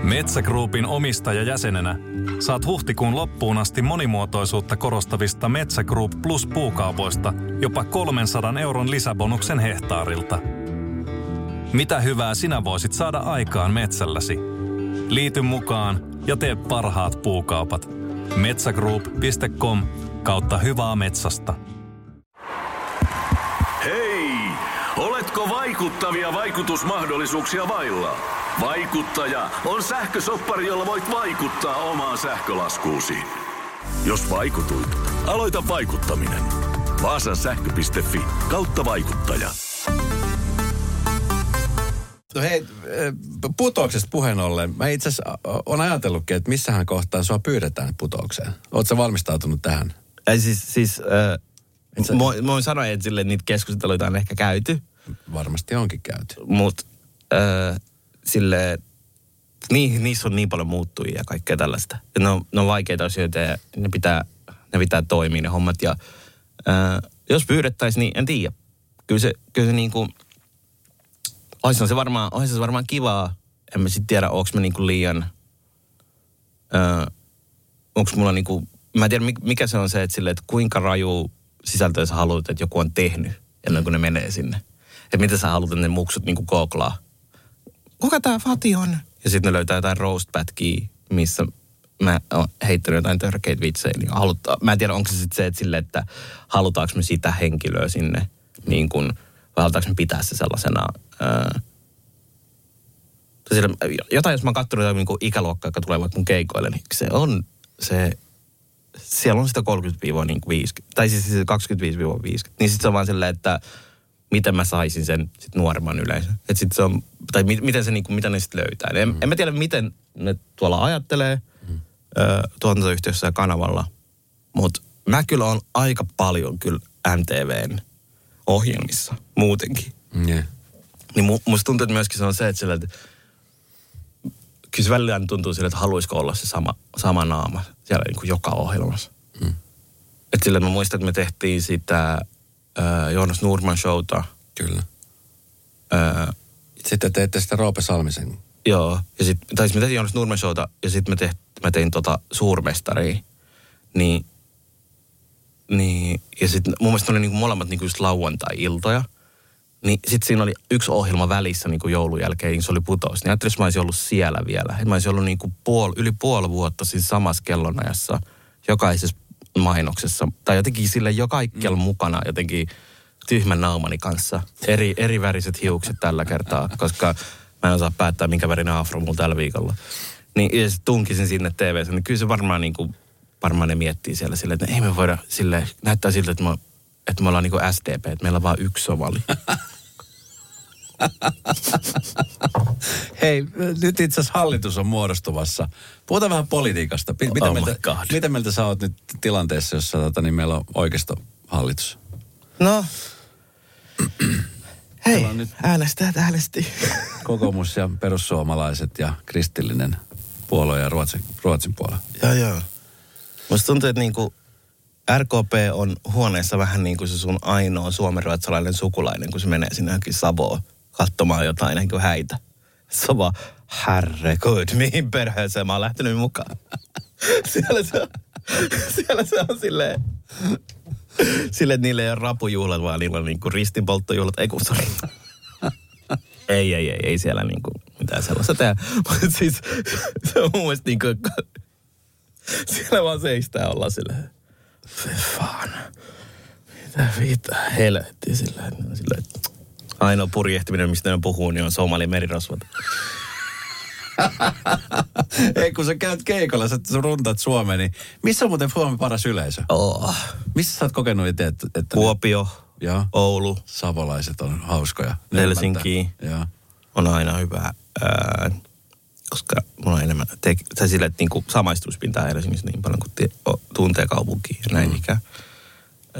Metsä Groupin omistajajäsenenä saat huhtikuun loppuun asti monimuotoisuutta korostavista Metsä Group Plus puukaupoista jopa 300 euron lisäbonuksen hehtaarilta. Mitä hyvää sinä voisit saada aikaan metsälläsi? Liity mukaan ja tee parhaat puukaupat. Metsägroup.com kautta hyvää metsästä. Oletko vaikuttavia vaikutusmahdollisuuksia vailla? Vaikuttaja on sähkösoppari, jolla voit vaikuttaa omaan sähkölaskuusi. Jos vaikutuit, aloita vaikuttaminen. Vaasan sähkö.fi kautta vaikuttaja. No hei, eh, putouksesta puheen ollen. Mä itse asiassa on ajatellutkin, että missähän kohtaa sua pyydetään putoukseen. Oletko valmistautunut tähän? Ei siis, siis Et sä- äh, mä, mä voin sanoa, että sille niitä keskusteluita on ehkä käyty. Varmasti onkin käyty. Mutta äh, sille, niin, niissä on niin paljon muuttujia ja kaikkea tällaista. Ne, on, ne on vaikeita asioita ja ne pitää, ne pitää toimia ne hommat. Ja äh, jos pyydettäisiin, niin en tiedä. Kyllä se, kyllä se niin kuin, se varmaan, olisi se varmaan kivaa. En mä sitten tiedä, onko mä niinku liian, äh, onko mulla niinku, mä en tiedä mik- mikä se on se, että, sille, että kuinka raju sisältöä sä haluat, että joku on tehnyt ennen kuin ne menee sinne. Että mitä sä haluat, ne muksut niinku kooklaa. Kuka tää Fati on? Ja sitten ne löytää jotain roast-pätkiä, missä mä oon heittänyt jotain törkeitä vitsejä. Niin halutta, mä en tiedä, onko se sitten se, että, sille, että halutaanko me sitä henkilöä sinne, niin kun, vai halutaanko me pitää se sellaisena... Ää, sillä, jotain, jos mä oon katsonut jotain niin ikäluokkaa, joka tulee vaikka mun keikoille, niin se on se, siellä on sitä 30-50, tai siis se 25-50. Niin sitten se on vaan silleen, että miten mä saisin sen sit nuoremman yleisön. Et sit se on, tai mi, miten se, niinku, mitä ne sitten löytää. En, en mä tiedä, miten ne tuolla ajattelee mm. ö, tuotantoyhtiössä ja kanavalla, mutta mä kyllä on aika paljon kyllä MTVn ohjelmissa muutenkin. Yeah. Niin mu, musta tuntuu, että myöskin se on se, että, sillä, että kyllä se välillä tuntuu sille, että haluaisiko olla se sama, sama naama siellä niin kuin joka ohjelmassa. Mm. Että sillä mä muistan, että me tehtiin sitä äh, Joonas Nurman showta. Kyllä. Äh, Sitten teette sitä Roope Salmisen. joo, ja sit, tai siis me tehtiin Joonas Nurman showta ja sitten me teht, mä tein tota suurmestaria. Niin, niin ja sitten mun mielestä oli niinku molemmat niinku just lauantai-iltoja. Niin sitten siinä oli yksi ohjelma välissä niin kuin joulun jälkeen, niin se oli putous. Niin ajattelin, jos mä olisin ollut siellä vielä. Että mä olisin ollut niin kuin puol, yli puoli vuotta siinä samassa kellonajassa jokaisessa mainoksessa. Tai jotenkin sille jo kaikkialla mm. mukana jotenkin tyhmän naamani kanssa. Eri, eri väriset hiukset tällä kertaa, koska mä en osaa päättää, minkä värinen afro mulla tällä viikolla. Niin ja sit tunkisin sinne tv niin kyllä se varmaan niin kuin, varmaan ne miettii siellä silleen, että ei me voida sille näyttää siltä, että me, että me ollaan niin kuin SDP, että meillä on vaan yksi somali. Hei, nyt itse asiassa hallitus on muodostuvassa. Puhutaan vähän politiikasta. P- Mitä, Oh mieltä, mitä mieltä sä oot nyt tilanteessa, jossa tota, niin meillä on oikeistohallitus? No. Hei, nyt- äänestäjät äänesti. Kokoomus ja perussuomalaiset ja kristillinen puolue ja Ruotsin, Ruotsin puolue. joo, joo. Musta tuntuu, että niinku RKP on huoneessa vähän niin kuin se sun ainoa suomenruotsalainen sukulainen, kun se menee sinne johonkin Savoon katsomaan jotain niin kuin häitä. Se on vaan, herregud, mihin perheeseen mä oon lähtenyt mukaan. Siellä se on. siellä se on silleen, silleen, että niillä ei ole rapujuhlat, vaan niillä on niinku ristinpolttojuhlat. Ei kun, sorry. Ei, ei, ei, ei siellä niinku mitään sellaista tehdä. Mutta siis se on mun mielestä niinku, siellä vaan seistää olla silleen, "Fy fan, mitä viitä helvettiä silleen, silleen, ainoa purjehtiminen, mistä ne puhuu, niin on Somalin merirosvat. Ei, kun sä käyt keikolla, sä runtat Suomeen, niin missä on muuten Suomen paras yleisö? Oh. Missä sä oot kokenut itse, että, että ne Kuopio, Joo. Oulu savolaiset on hauskoja? Ne Helsinki. Joo. on aina hyvä, ää, koska mulla on enemmän, te, tai sille, että niinku samaistuspintaa Helsingissä niin paljon, kun tie, o, tuntee kaupunkia ja näin mm. ikään.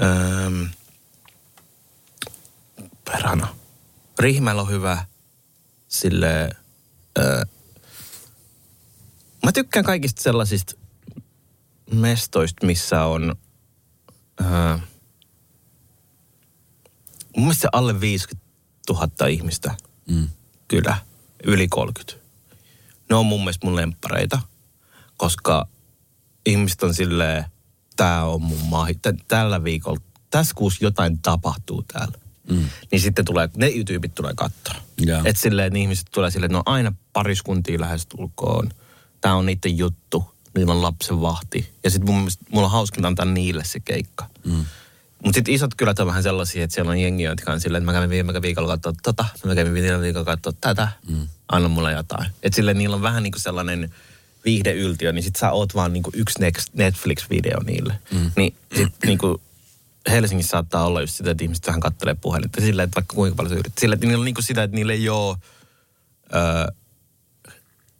Öm, perhana. Riihimäellä on hyvä, sille ää, mä tykkään kaikista sellaisista mestoista, missä on ää, mun mielestä alle 50 000 ihmistä Mm. kyllä, yli 30. Ne on mun mielestä mun lemppareita, koska ihmiset on silleen, tää on mun mahi, tä- tällä viikolla, tässä kuussa jotain tapahtuu täällä. Mm. Niin sitten tulee, ne tyypit tulee katsoa. Joo. Et silleen, että ihmiset tulee silleen, että ne on aina pariskuntia lähestulkoon. Tää on niiden juttu, niillä on lapsen vahti. Ja sitten mun mielestä, mulla on hauskinta antaa niille se keikka. Mm. Mutta sitten isot kylät on vähän sellaisia, että siellä on jengi, jotka on silleen, että mä kävin viime viikolla katsoa tota, mä kävin viime viikolla katsoa tätä, mm. anna mulle jotain. Että silleen niillä on vähän niinku sellainen viihdeyltiö, niin sit sä oot vaan niinku yksi next Netflix-video niille. Mm. Niin sit niinku Helsingissä saattaa olla just sitä, että ihmiset vähän kattelee puhelinta silleen, että vaikka kuinka paljon sä yrität. Silleen, että niillä on niinku sitä, että niillä ei ole... Öö,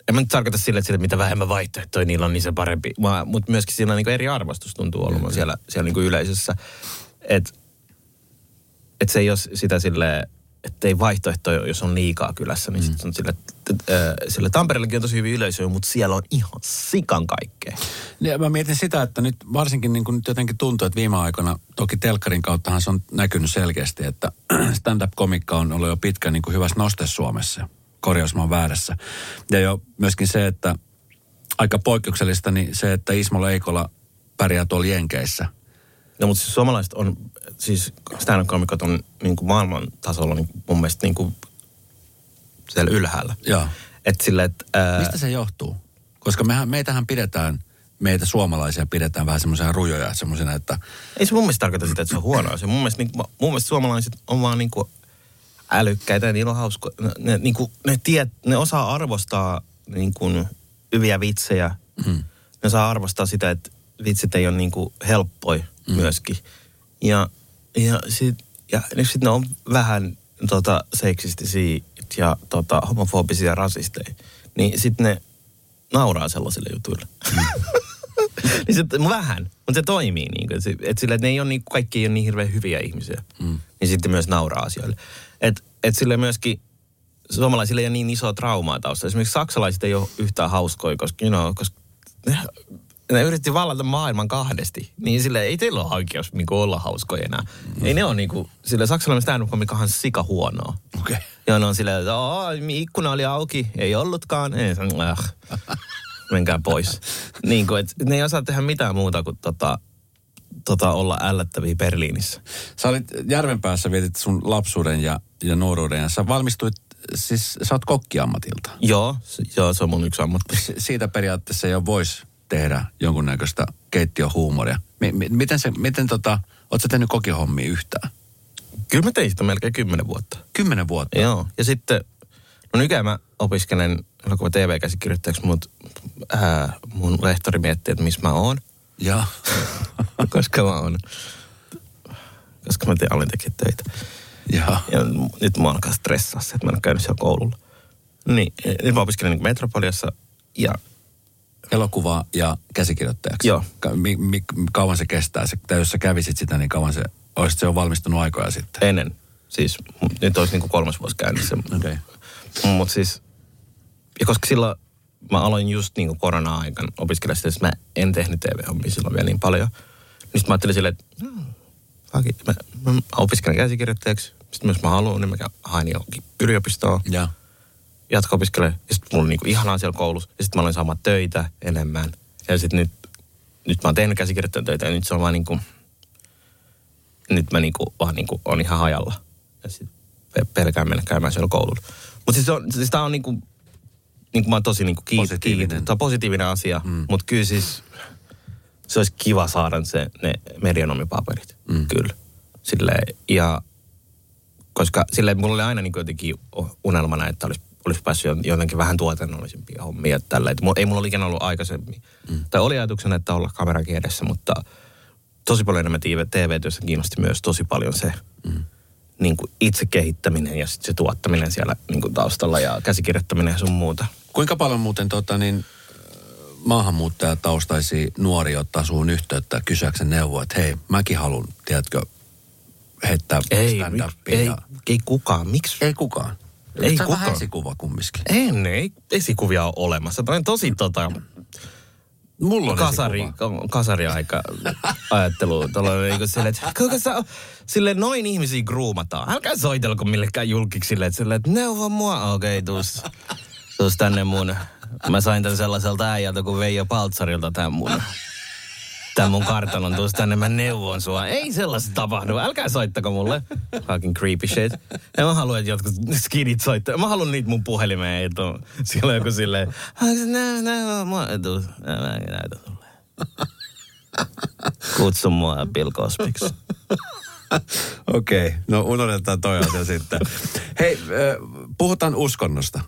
en mä nyt tarkoita sille, että mitä vähemmän vaihtoehtoja niillä on, niin se parempi. Mutta myöskin siinä on niinku eri arvostus tuntuu olevan siellä, siellä niinku yleisössä. Että et se ei ole sitä sille, että ei vaihtoehtoja, jos on liikaa kylässä, niin mm. sitten on sille, että, äh, sille Tampereellakin on tosi hyvin yleisöjä, mutta siellä on ihan sikan kaikkea. Ja mä mietin sitä, että nyt varsinkin niin kuin nyt jotenkin tuntuu, että viime aikoina, toki telkkarin kauttahan se on näkynyt selkeästi, että stand-up-komikka on ollut jo pitkä niin kuin hyvässä noste Suomessa. Korjaus mä väärässä. Ja jo myöskin se, että aika poikkeuksellista, niin se, että Ismo Leikola pärjää tuolla Jenkeissä. No mutta siis suomalaiset on, siis stand-up-komikot on niin kuin maailman tasolla niin mun mielestä niin kuin siellä ylhäällä. Joo. Että sille, että... Ää, Mistä se johtuu? Koska mehän, meitähän pidetään, meitä suomalaisia pidetään vähän semmoisia rujoja, semmoisena, että Ei se mun mielestä tarkoita sitä, että se on huonoa. Se mun mielestä, niin, mun mielestä suomalaiset on vaan niin kuin älykkäitä ja niillä on hausko. Ne, ne, niin kuin, ne, tiet, ne osaa arvostaa niin kuin hyviä vitsejä. Mm. Ne osaa arvostaa sitä, että vitsit ei ole niin kuin helppoi mm. myöskin. Ja, ja sitten ja sit ne on vähän tota, seksistisiä ja tota, homofobisia rasisteja. Niin sitten ne nauraa sellaisille jutuille. Mm. niin se, vähän, mutta se toimii niin kuin, et sillä, että ne ei ole niin, kaikki ei ole niin hirveän hyviä ihmisiä. Mm. Niin sitten myös nauraa asioille. Et, et sille myöskin suomalaisille ei ole niin isoa traumaa taustalla. Esimerkiksi saksalaiset ei ole yhtään hauskoja, koska, you know, koska ne, ne yritti vallata maailman kahdesti. Niin sille ei teillä ole oikeus niin olla hauskoja enää. Mm. Ei ne ole niin kuin, sille saksalainen stand-up komikahan sika huonoa. okei. Okay. Ja ne on silleen, että "Aa, ikkuna oli auki, ei ollutkaan. Ei, se on, äh, menkää pois. niin kuin, että ne ei osaa tehdä mitään muuta kuin tota, tota, olla ällättäviä Berliinissä. Sä olit Järvenpäässä, vietit sun lapsuuden ja, ja nuoruuden ja sä valmistuit, siis sä oot kokkiammatilta. Joo, se, joo, se on mun yksi ammatti. Si- Siitä periaatteessa jo voisi tehdä jonkunnäköistä keittiöhuumoria. Mi- mi- miten se, miten tota, oot sä tehnyt kokihommia yhtään? Kyllä mä tein sitä melkein kymmenen vuotta. Kymmenen vuotta? Joo, ja sitten, no nykyään mä opiskelen elokuva TV-käsikirjoittajaksi, mutta ää, mun lehtori miettii, että missä mä oon. Joo. koska mä oon, koska mä teen alintekijät töitä. Joo. Ja nyt mä alkaa stressaa se, että mä en ole käynyt siellä koululla. Niin, nyt mä opiskelen niin Metropoliassa ja Elokuva ja käsikirjoittajaksi. Joo. Ka- mi- mi- kauan se kestää? Se, tai jos sä kävisit sitä, niin kauan se, olisit se jo valmistunut aikoja sitten? ennen, siis nyt olisi niin kuin kolmas vuosi käynnissä. Okei. Okay. Mutta siis, ja koska silloin mä aloin just niin kuin korona-aikana opiskella sitä, siis mä en tehnyt TV-hommia silloin vielä niin paljon. Sit mä ajattelin silleen, että no, mä, mä opiskelen käsikirjoittajaksi. Sitten jos mä haluan, niin mä haen johonkin yliopistoon, Joo. Jatko-opiskelemaan. Ja sitten mulla oli niin kuin ihanaa siellä koulussa. Ja sitten mä aloin saamaan töitä enemmän. Ja sitten nyt nyt mä oon tehnyt käsikirjoittajan töitä ja nyt se on vaan niinku, nyt mä niinku, vaan niinku on ihan hajalla. Ja sit pe- pelkään mennä käymään siellä koululla. Mutta siis, se on, siis tää on niinku, niinku mä oon tosi niinku kiit- Positiivinen. kiit- Tää on positiivinen asia, mm. mutta kyllä siis se olisi kiva saada se, ne medianomipaperit. Mm. Kyllä. Silleen, ja koska silleen mulla oli aina niin jotenkin unelmana, että olisi, olisi päässyt jo- jotenkin vähän tuotannollisimpia hommia. Tällä. Mulla- ei mulla ole ikinä ollut aikaisemmin. Mm. Tai oli ajatuksena, että olla kamerakin edessä, mutta tosi paljon enemmän TV- TV-työssä kiinnosti myös tosi paljon se mm. niin kuin itse kehittäminen ja sit se tuottaminen siellä niin kuin taustalla ja käsikirjoittaminen ja sun muuta. Kuinka paljon muuten tota, niin, maahanmuuttajataustaisia nuoria ottaa suun yhteyttä kysyäkseen neuvoa, että hei, mäkin haluan, tiedätkö, heittää Ei, stand-upia. ei, ja- ei kukaan. Miksi? ei kukaan. Ei Sä kukaan. vähän esikuva kumminkin. Ei, ei esikuvia ole olemassa. Tämä on tosi tota, Mulla on kasari, esikuva. kasariaika ajattelu. Tuolla niin silleen, että kuinka sä, sille noin ihmisiä gruumataan. Älkää soitelko millekään julkiksi silleen, että, silleen, että neuvo mua. Okei, okay, tuus, tuus tänne mun. Mä sain tän sellaiselta äijältä kuin Veijo Paltsarilta tämän mun. Tämän mun kartanon tuus tänne, mä neuvon sua. Ei sellaista tapahdu. Älkää soittako mulle. Fucking creepy shit. Ja mä haluan, että jotkut skidit soittaa. Mä haluan niitä mun puhelimeen. Että on, siellä on joku silleen, nää, nää. Mä näytä sulle. Kutsu mua Bill Cosbyksi. Okei, okay. no unohdetaan toi asia sitten. Hei, puhutaan uskonnosta.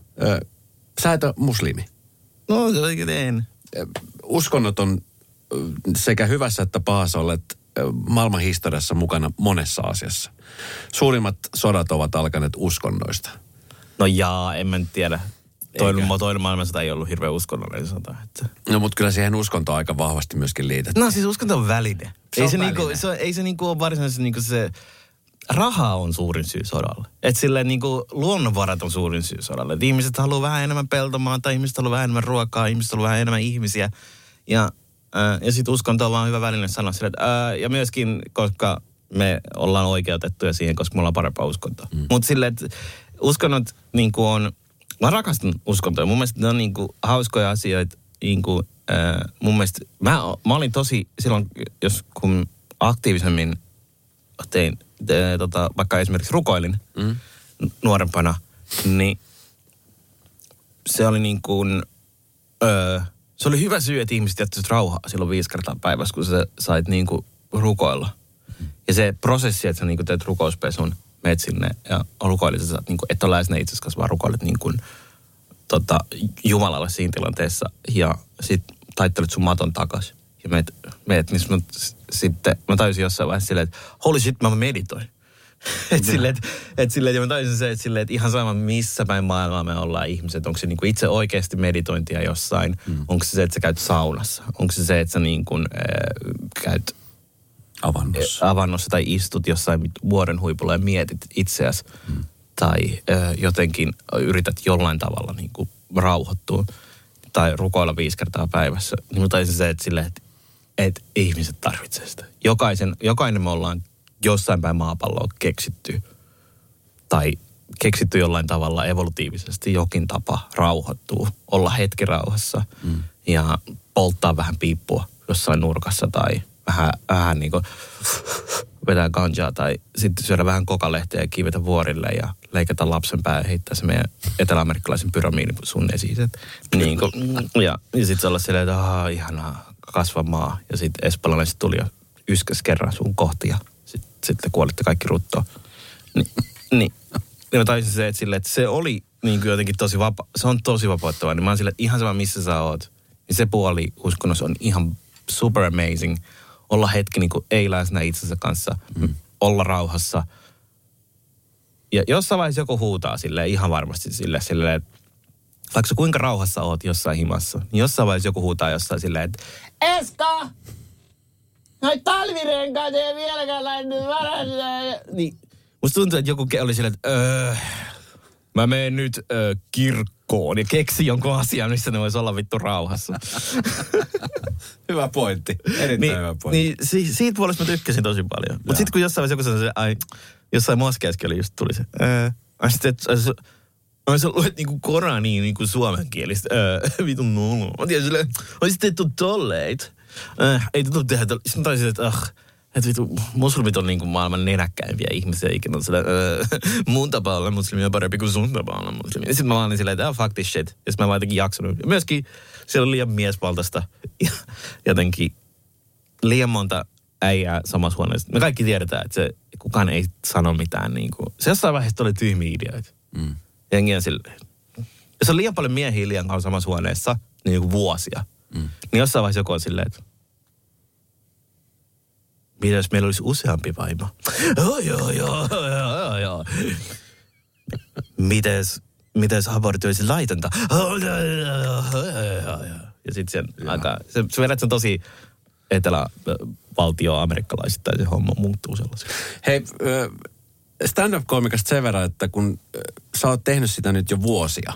Sä et ole muslimi. No. Äh, Uskonnot on sekä hyvässä että pahassa olleet maailman historiassa mukana monessa asiassa. Suurimmat sodat ovat alkaneet uskonnoista. No jaa, en mä nyt tiedä. Toinen, toinen maailmansota ei ollut hirveän uskonnollinen sota. Että. No mutta kyllä siihen uskontoon aika vahvasti myöskin liitetään. No siis uskonto on väline. Se ei, on se väline. niinku, se, ei se niinku ole varsinaisesti niinku se... Raha on suurin syy sodalle. Et silleen niinku luonnonvarat on suurin syy sodalle. Et ihmiset haluaa vähän enemmän peltomaata, ihmiset haluaa vähän enemmän ruokaa, ihmiset haluaa vähän enemmän ihmisiä. Ja, ja sitten uskonto on vaan hyvä väline sanoa sille, että, ja myöskin, koska me ollaan oikeutettuja siihen, koska me ollaan parempaa uskontoa. Mm. Mutta silleen, että uskonnot niinku on, mä rakastan uskontoja. Mun mielestä ne on niinku hauskoja asioita. Niinku, äh, mun mielestä, mä, mä olin tosi silloin, jos kun aktiivisemmin tein, te, tota, vaikka esimerkiksi rukoilin mm. nuorempana, niin se oli niin kuin, öö, se oli hyvä syy, että ihmiset jättivät rauhaa silloin viisi kertaa päivässä, kun sä sait niin kuin rukoilla. Ja se prosessi, että sä niin kuin teet rukouspesun, meet sinne ja rukoilit, että, niin et ole läsnä itse asiassa, vaan rukoilet niin kuin, tota, Jumalalle siinä tilanteessa ja sit taittelet sun maton takas. Ja meet, meet niin sitten mä tajusin jossain vaiheessa silleen, että holy shit, mä meditoin. et silleen, et, et silleen, ja mä tajusin se, että silleen, että ihan sama missä päin maailmaa me ollaan ihmiset. Onko se niinku itse oikeasti meditointia jossain? Mm. Onko se se, että sä käyt saunassa? Onko se se, että sä niin kuin, äh, käyt Avannossa. avannossa tai istut jossain vuoren huipulla ja mietit itseäsi mm. tai ö, jotenkin yrität jollain tavalla niin kuin rauhoittua tai rukoilla viisi kertaa päivässä, niin mä taisin se, että, että ihmiset tarvitsee sitä. Jokaisen, jokainen me ollaan jossain päin maapalloa keksitty tai keksitty jollain tavalla evolutiivisesti jokin tapa rauhoittua, olla hetki rauhassa mm. ja polttaa vähän piippua jossain nurkassa tai vähän, vähän niin kuin vetää ganjaa tai sitten syödä vähän kokalehteä ja kiivetä vuorille ja leikata lapsen pää ja heittää se meidän eteläamerikkalaisen pyramidin sun esiin. Niin kuin, ja, ja sitten olla silleen, että aah, ihanaa, kasva maa. Ja sitten espanjalaiset tuli ja yskäs kerran sun kohti ja sitten sit te kuolitte kaikki ruttoon. Ni, niin. Ja mä taisin se, että, sille, että se oli niin kuin jotenkin tosi vapa, se on tosi vapauttavaa. Niin mä oon silleen, että ihan sama missä sä oot. Niin se puoli uskonnossa on ihan super amazing. Olla hetki niin kuin ei läsnä itsensä kanssa. Mm. Olla rauhassa. Ja jossain vaiheessa joku huutaa sille ihan varmasti sille, sille että vaikka kuinka rauhassa oot jossain himassa, niin jossain vaiheessa joku huutaa jossain silleen, että Eska! Noit talvirenkaat ei vieläkään lähtenyt varastaan. Niin. Musta tuntuu, että joku oli silleen, että öö, mä menen nyt öö, kirkkoon ja keksi jonkun asian, missä ne vois olla vittu rauhassa. Hyvä pointti. Erittäin niin, hyvä pointti. niin si- siitä puolesta mä tykkäsin tosi paljon. Mutta sitten kun jossain vaiheessa joku sanoi ai, jossain moskeaskin oli just tuli se, öö, ai sitten, että sä- Ai sä luet niinku Koraniin niinku suomenkielistä. Öö, vitun nulu. Mä tiedän silleen, olisit tehty tolleit. Äh, ei tätä tehdä. Sitten taisin, että ah, että vitu, muslimit on niinku maailman nenäkkäimpiä ihmisiä ikinä. Sillä, öö, mun tapa olla muslimi on parempi kuin sun tapa olla muslimi. Sitten mä vaan olin silleen, että oh, fuck this shit. Ja mä vaan jotenkin jaksanut. Ja myöskin siellä on liian miesvaltaista. Ja jotenkin liian monta äijää samassa huoneessa. Me kaikki tiedetään, että se, kukaan ei sano mitään. Niin kuin. Se jossain vaiheessa oli tyhmiä ideoita. Mm. Jengi on silleen. Jos on liian paljon miehiä liian kauan samassa huoneessa, niin kuin vuosia, mm. niin jossain vaiheessa joku on silleen, että mitä jos meillä olisi useampi vaimo? Joo, joo, joo, joo, joo. Mites, mites abortti olisi laitonta? Ja sitten sen aika, se, se vedät sen tosi etelävaltio amerikkalaisittain se homma muuttuu sellaiseksi. Hei, stand-up-komikasta sen verran, että kun sä oot tehnyt sitä nyt jo vuosia,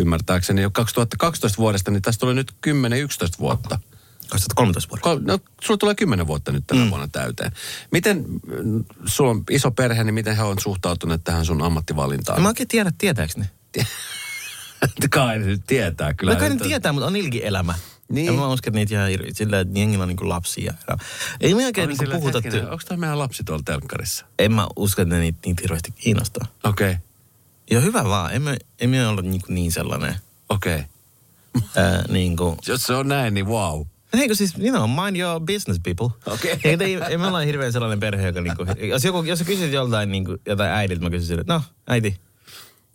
ymmärtääkseni jo 2012 vuodesta, niin tästä tulee nyt 10-11 vuotta. 2013 vuonna. Ko- No, sulla tulee 10 vuotta nyt tänä mm. vuonna täyteen. Miten, mm, sulla on iso perhe, niin miten he on suhtautuneet tähän sun ammattivalintaan? En mä oikein tiedä, tietääks ne? kai ne nyt tietää kyllä. No kai ne että- tietää, mutta on niilläkin elämä. Niin. Niin. Ja mä uskon, että niitä jää iri- sillä, että jengillä on niinku lapsia. Ei me oikein niinku että puhuta. hetkinen, Ty- Onko tämä meidän lapsi tuolla telkkarissa? en mä usko, että ne niitä, niitä hirveästi kiinnostaa. Okei, okay. Ja hyvä vaan, emme, emme ole niin, niin sellainen, okei. ää, niin kuin, Jos se on näin, niin wow. Eikö siis, you know, mind your business people. Okei. Ei, ei, ei me olla hirveän sellainen perhe, joka niinku, jos, joku, jos sä kysyt joltain niinku, jotain äidiltä, mä kysyn sille, no, äiti,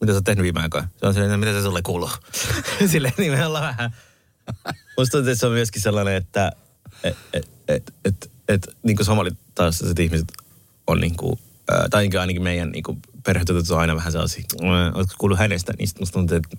mitä sä oot tehnyt viime aikoina? Se on silleen, no, mitä se sulle kuuluu? silleen, niin me ollaan vähän. Musta tuntuu, että se on myöskin sellainen, että et, et, et, et, et, niin kuin ihmiset on niin kuin, ää, tai ainakin meidän niin kuin perhetytöt on aina vähän sellaisia, "Ää, ootko kuullut hänestä? Niin musta tuntuu, että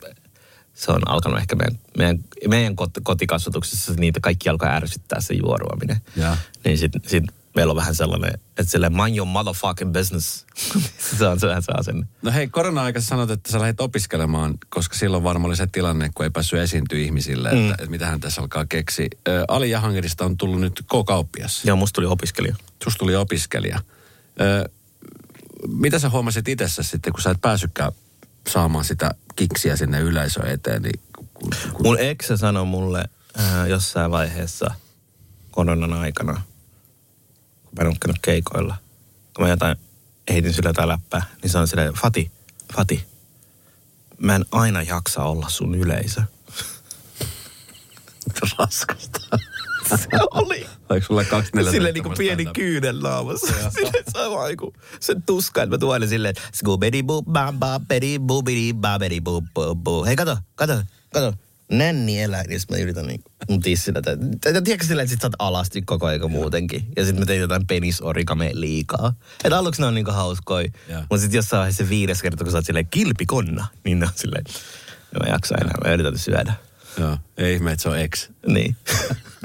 se on alkanut ehkä meidän, meidän, meidän kot- kotikasvatuksessa, niitä kaikki alkaa ärsyttää se juoruaminen. Jaa. Niin sit, sit meillä on vähän sellainen, että sille mind your motherfucking business. se on se vähän se asenne. No hei, korona-aikassa sanot, että sä lähdit opiskelemaan, koska silloin varmaan oli se tilanne, kun ei päässyt esiintyä ihmisille, että, mm. että mitähän tässä alkaa keksi. Ö, Ali Jahangirista on tullut nyt K-kauppias. Joo, musta tuli opiskelija. Susta tuli opiskelija. Ö, mitä sä huomasit itsessä sitten, kun sä et päässytkään saamaan sitä kiksiä sinne yleisön eteen? Niin kun, kun, Mun eksä sanoi mulle ää, jossain vaiheessa koronan aikana, kun mä en ollut käynyt keikoilla, kun mä jotain heitin sille jotain läppää, niin sanoin silleen, Fati, Fati, mä en aina jaksa olla sun yleisö. raskasta. Se oli. Oliko sulla kaksi neljä Silleen niinku pieni kyynel naamassa. Se on vaan niinku sen tuska, että mä tuon aina silleen, skubidi bub bam bam bedi bubidi babedi bub bub bub. Hei kato, kato, kato. Nänni eläin, ja sit mä yritän niinku mun tissillä. Tiedätkö silleen, että sit sä oot alasti koko ajan muutenkin. Ja sit mä tein jotain penisorigame liikaa. Et aluksi ne on niinku hauskoja. Mutta sit jossain vaiheessa se viides kerta, kun sä oot silleen kilpikonna, niin ne on silleen, en mä jaksa enää, mä yritän syödä. Joo, ei ihme, että se on ex. Niin.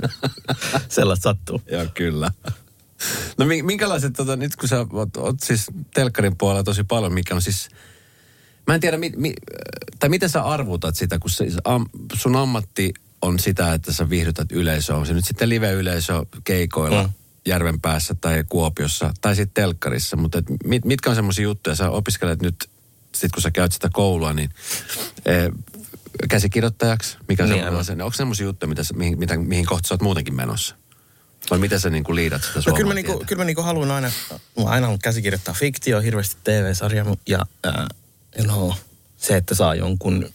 Sellaista sattuu. Joo, kyllä. No mi- minkälaiset, tota, nyt kun sä oot, oot siis telkkarin puolella tosi paljon, mikä on siis... Mä en tiedä, mi, mi, tai miten sä arvutat sitä, kun se, am, sun ammatti on sitä, että sä viihdytät yleisöä. On se nyt sitten live-yleisö keikoilla mm. järven päässä tai Kuopiossa tai sitten telkkarissa. Mutta et mit, mitkä on semmoisia juttuja, sä opiskelet nyt, sit kun sä käyt sitä koulua, niin e, käsikirjoittajaksi, mikä Niin, aivan. se on? Onko semmoisia juttuja, mitä, mihin, mitä, mihin kohta sä oot muutenkin menossa? Vai miten sä niin kuin liidat sitä No kyllä mä, niinku, kyllä mä niinku haluan aina, mä aina halunnut käsikirjoittaa fiktio, hirveästi TV-sarja ja ää, no, se, että saa jonkun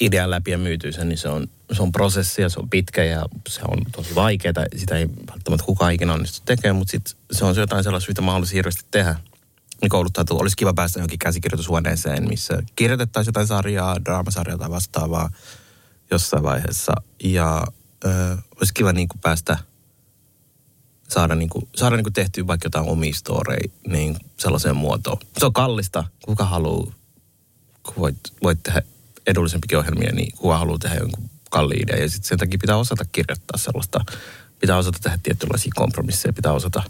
idean läpi ja myytyy sen, niin se on, se on prosessi ja se on pitkä ja se on tosi vaikeaa. Sitä ei välttämättä kukaan ikinä onnistu tekemään, mutta sit se on se jotain sellaista, mitä mä haluaisin hirveästi tehdä. Niin kouluttautua. Olisi kiva päästä johonkin käsikirjoitushuoneeseen, missä kirjoitettaisiin jotain sarjaa, draamasarjaa tai vastaavaa jossain vaiheessa. Ja ö, olisi kiva niin kuin päästä saada, niinku, saada niinku tehtyä vaikka jotain omia storeja niin sellaiseen muotoon. Se on kallista. Kuka haluaa, kun voit, voit tehdä edullisempikin ohjelmia, niin kuka haluaa tehdä jonkun kalliin idean. Ja sitten sen takia pitää osata kirjoittaa sellaista. Pitää osata tehdä tietynlaisia kompromisseja. Pitää osata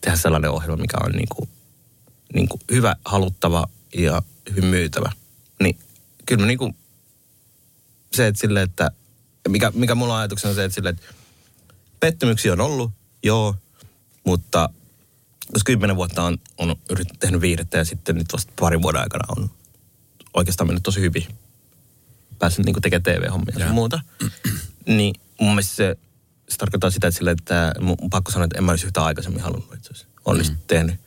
tehdä sellainen ohjelma, mikä on niinku, niinku hyvä, haluttava ja hyvin myytävä. Niin kyllä mä niinku, se, että sille, että mikä, mikä mulla on ajatuksena on se, että sille, että pettymyksiä on ollut, joo, mutta jos kymmenen vuotta on, on yrittänyt tehnyt viihdettä ja sitten nyt vasta parin vuoden aikana on oikeastaan mennyt tosi hyvin. Päässyt niin tekemään TV-hommia ja muuta. niin mun mielestä se se tarkoittaa sitä, että, sille, että mun pakko sanoa, että en mä olisi yhtään aikaisemmin halunnut itse asiassa. Olisi mm. tehnyt.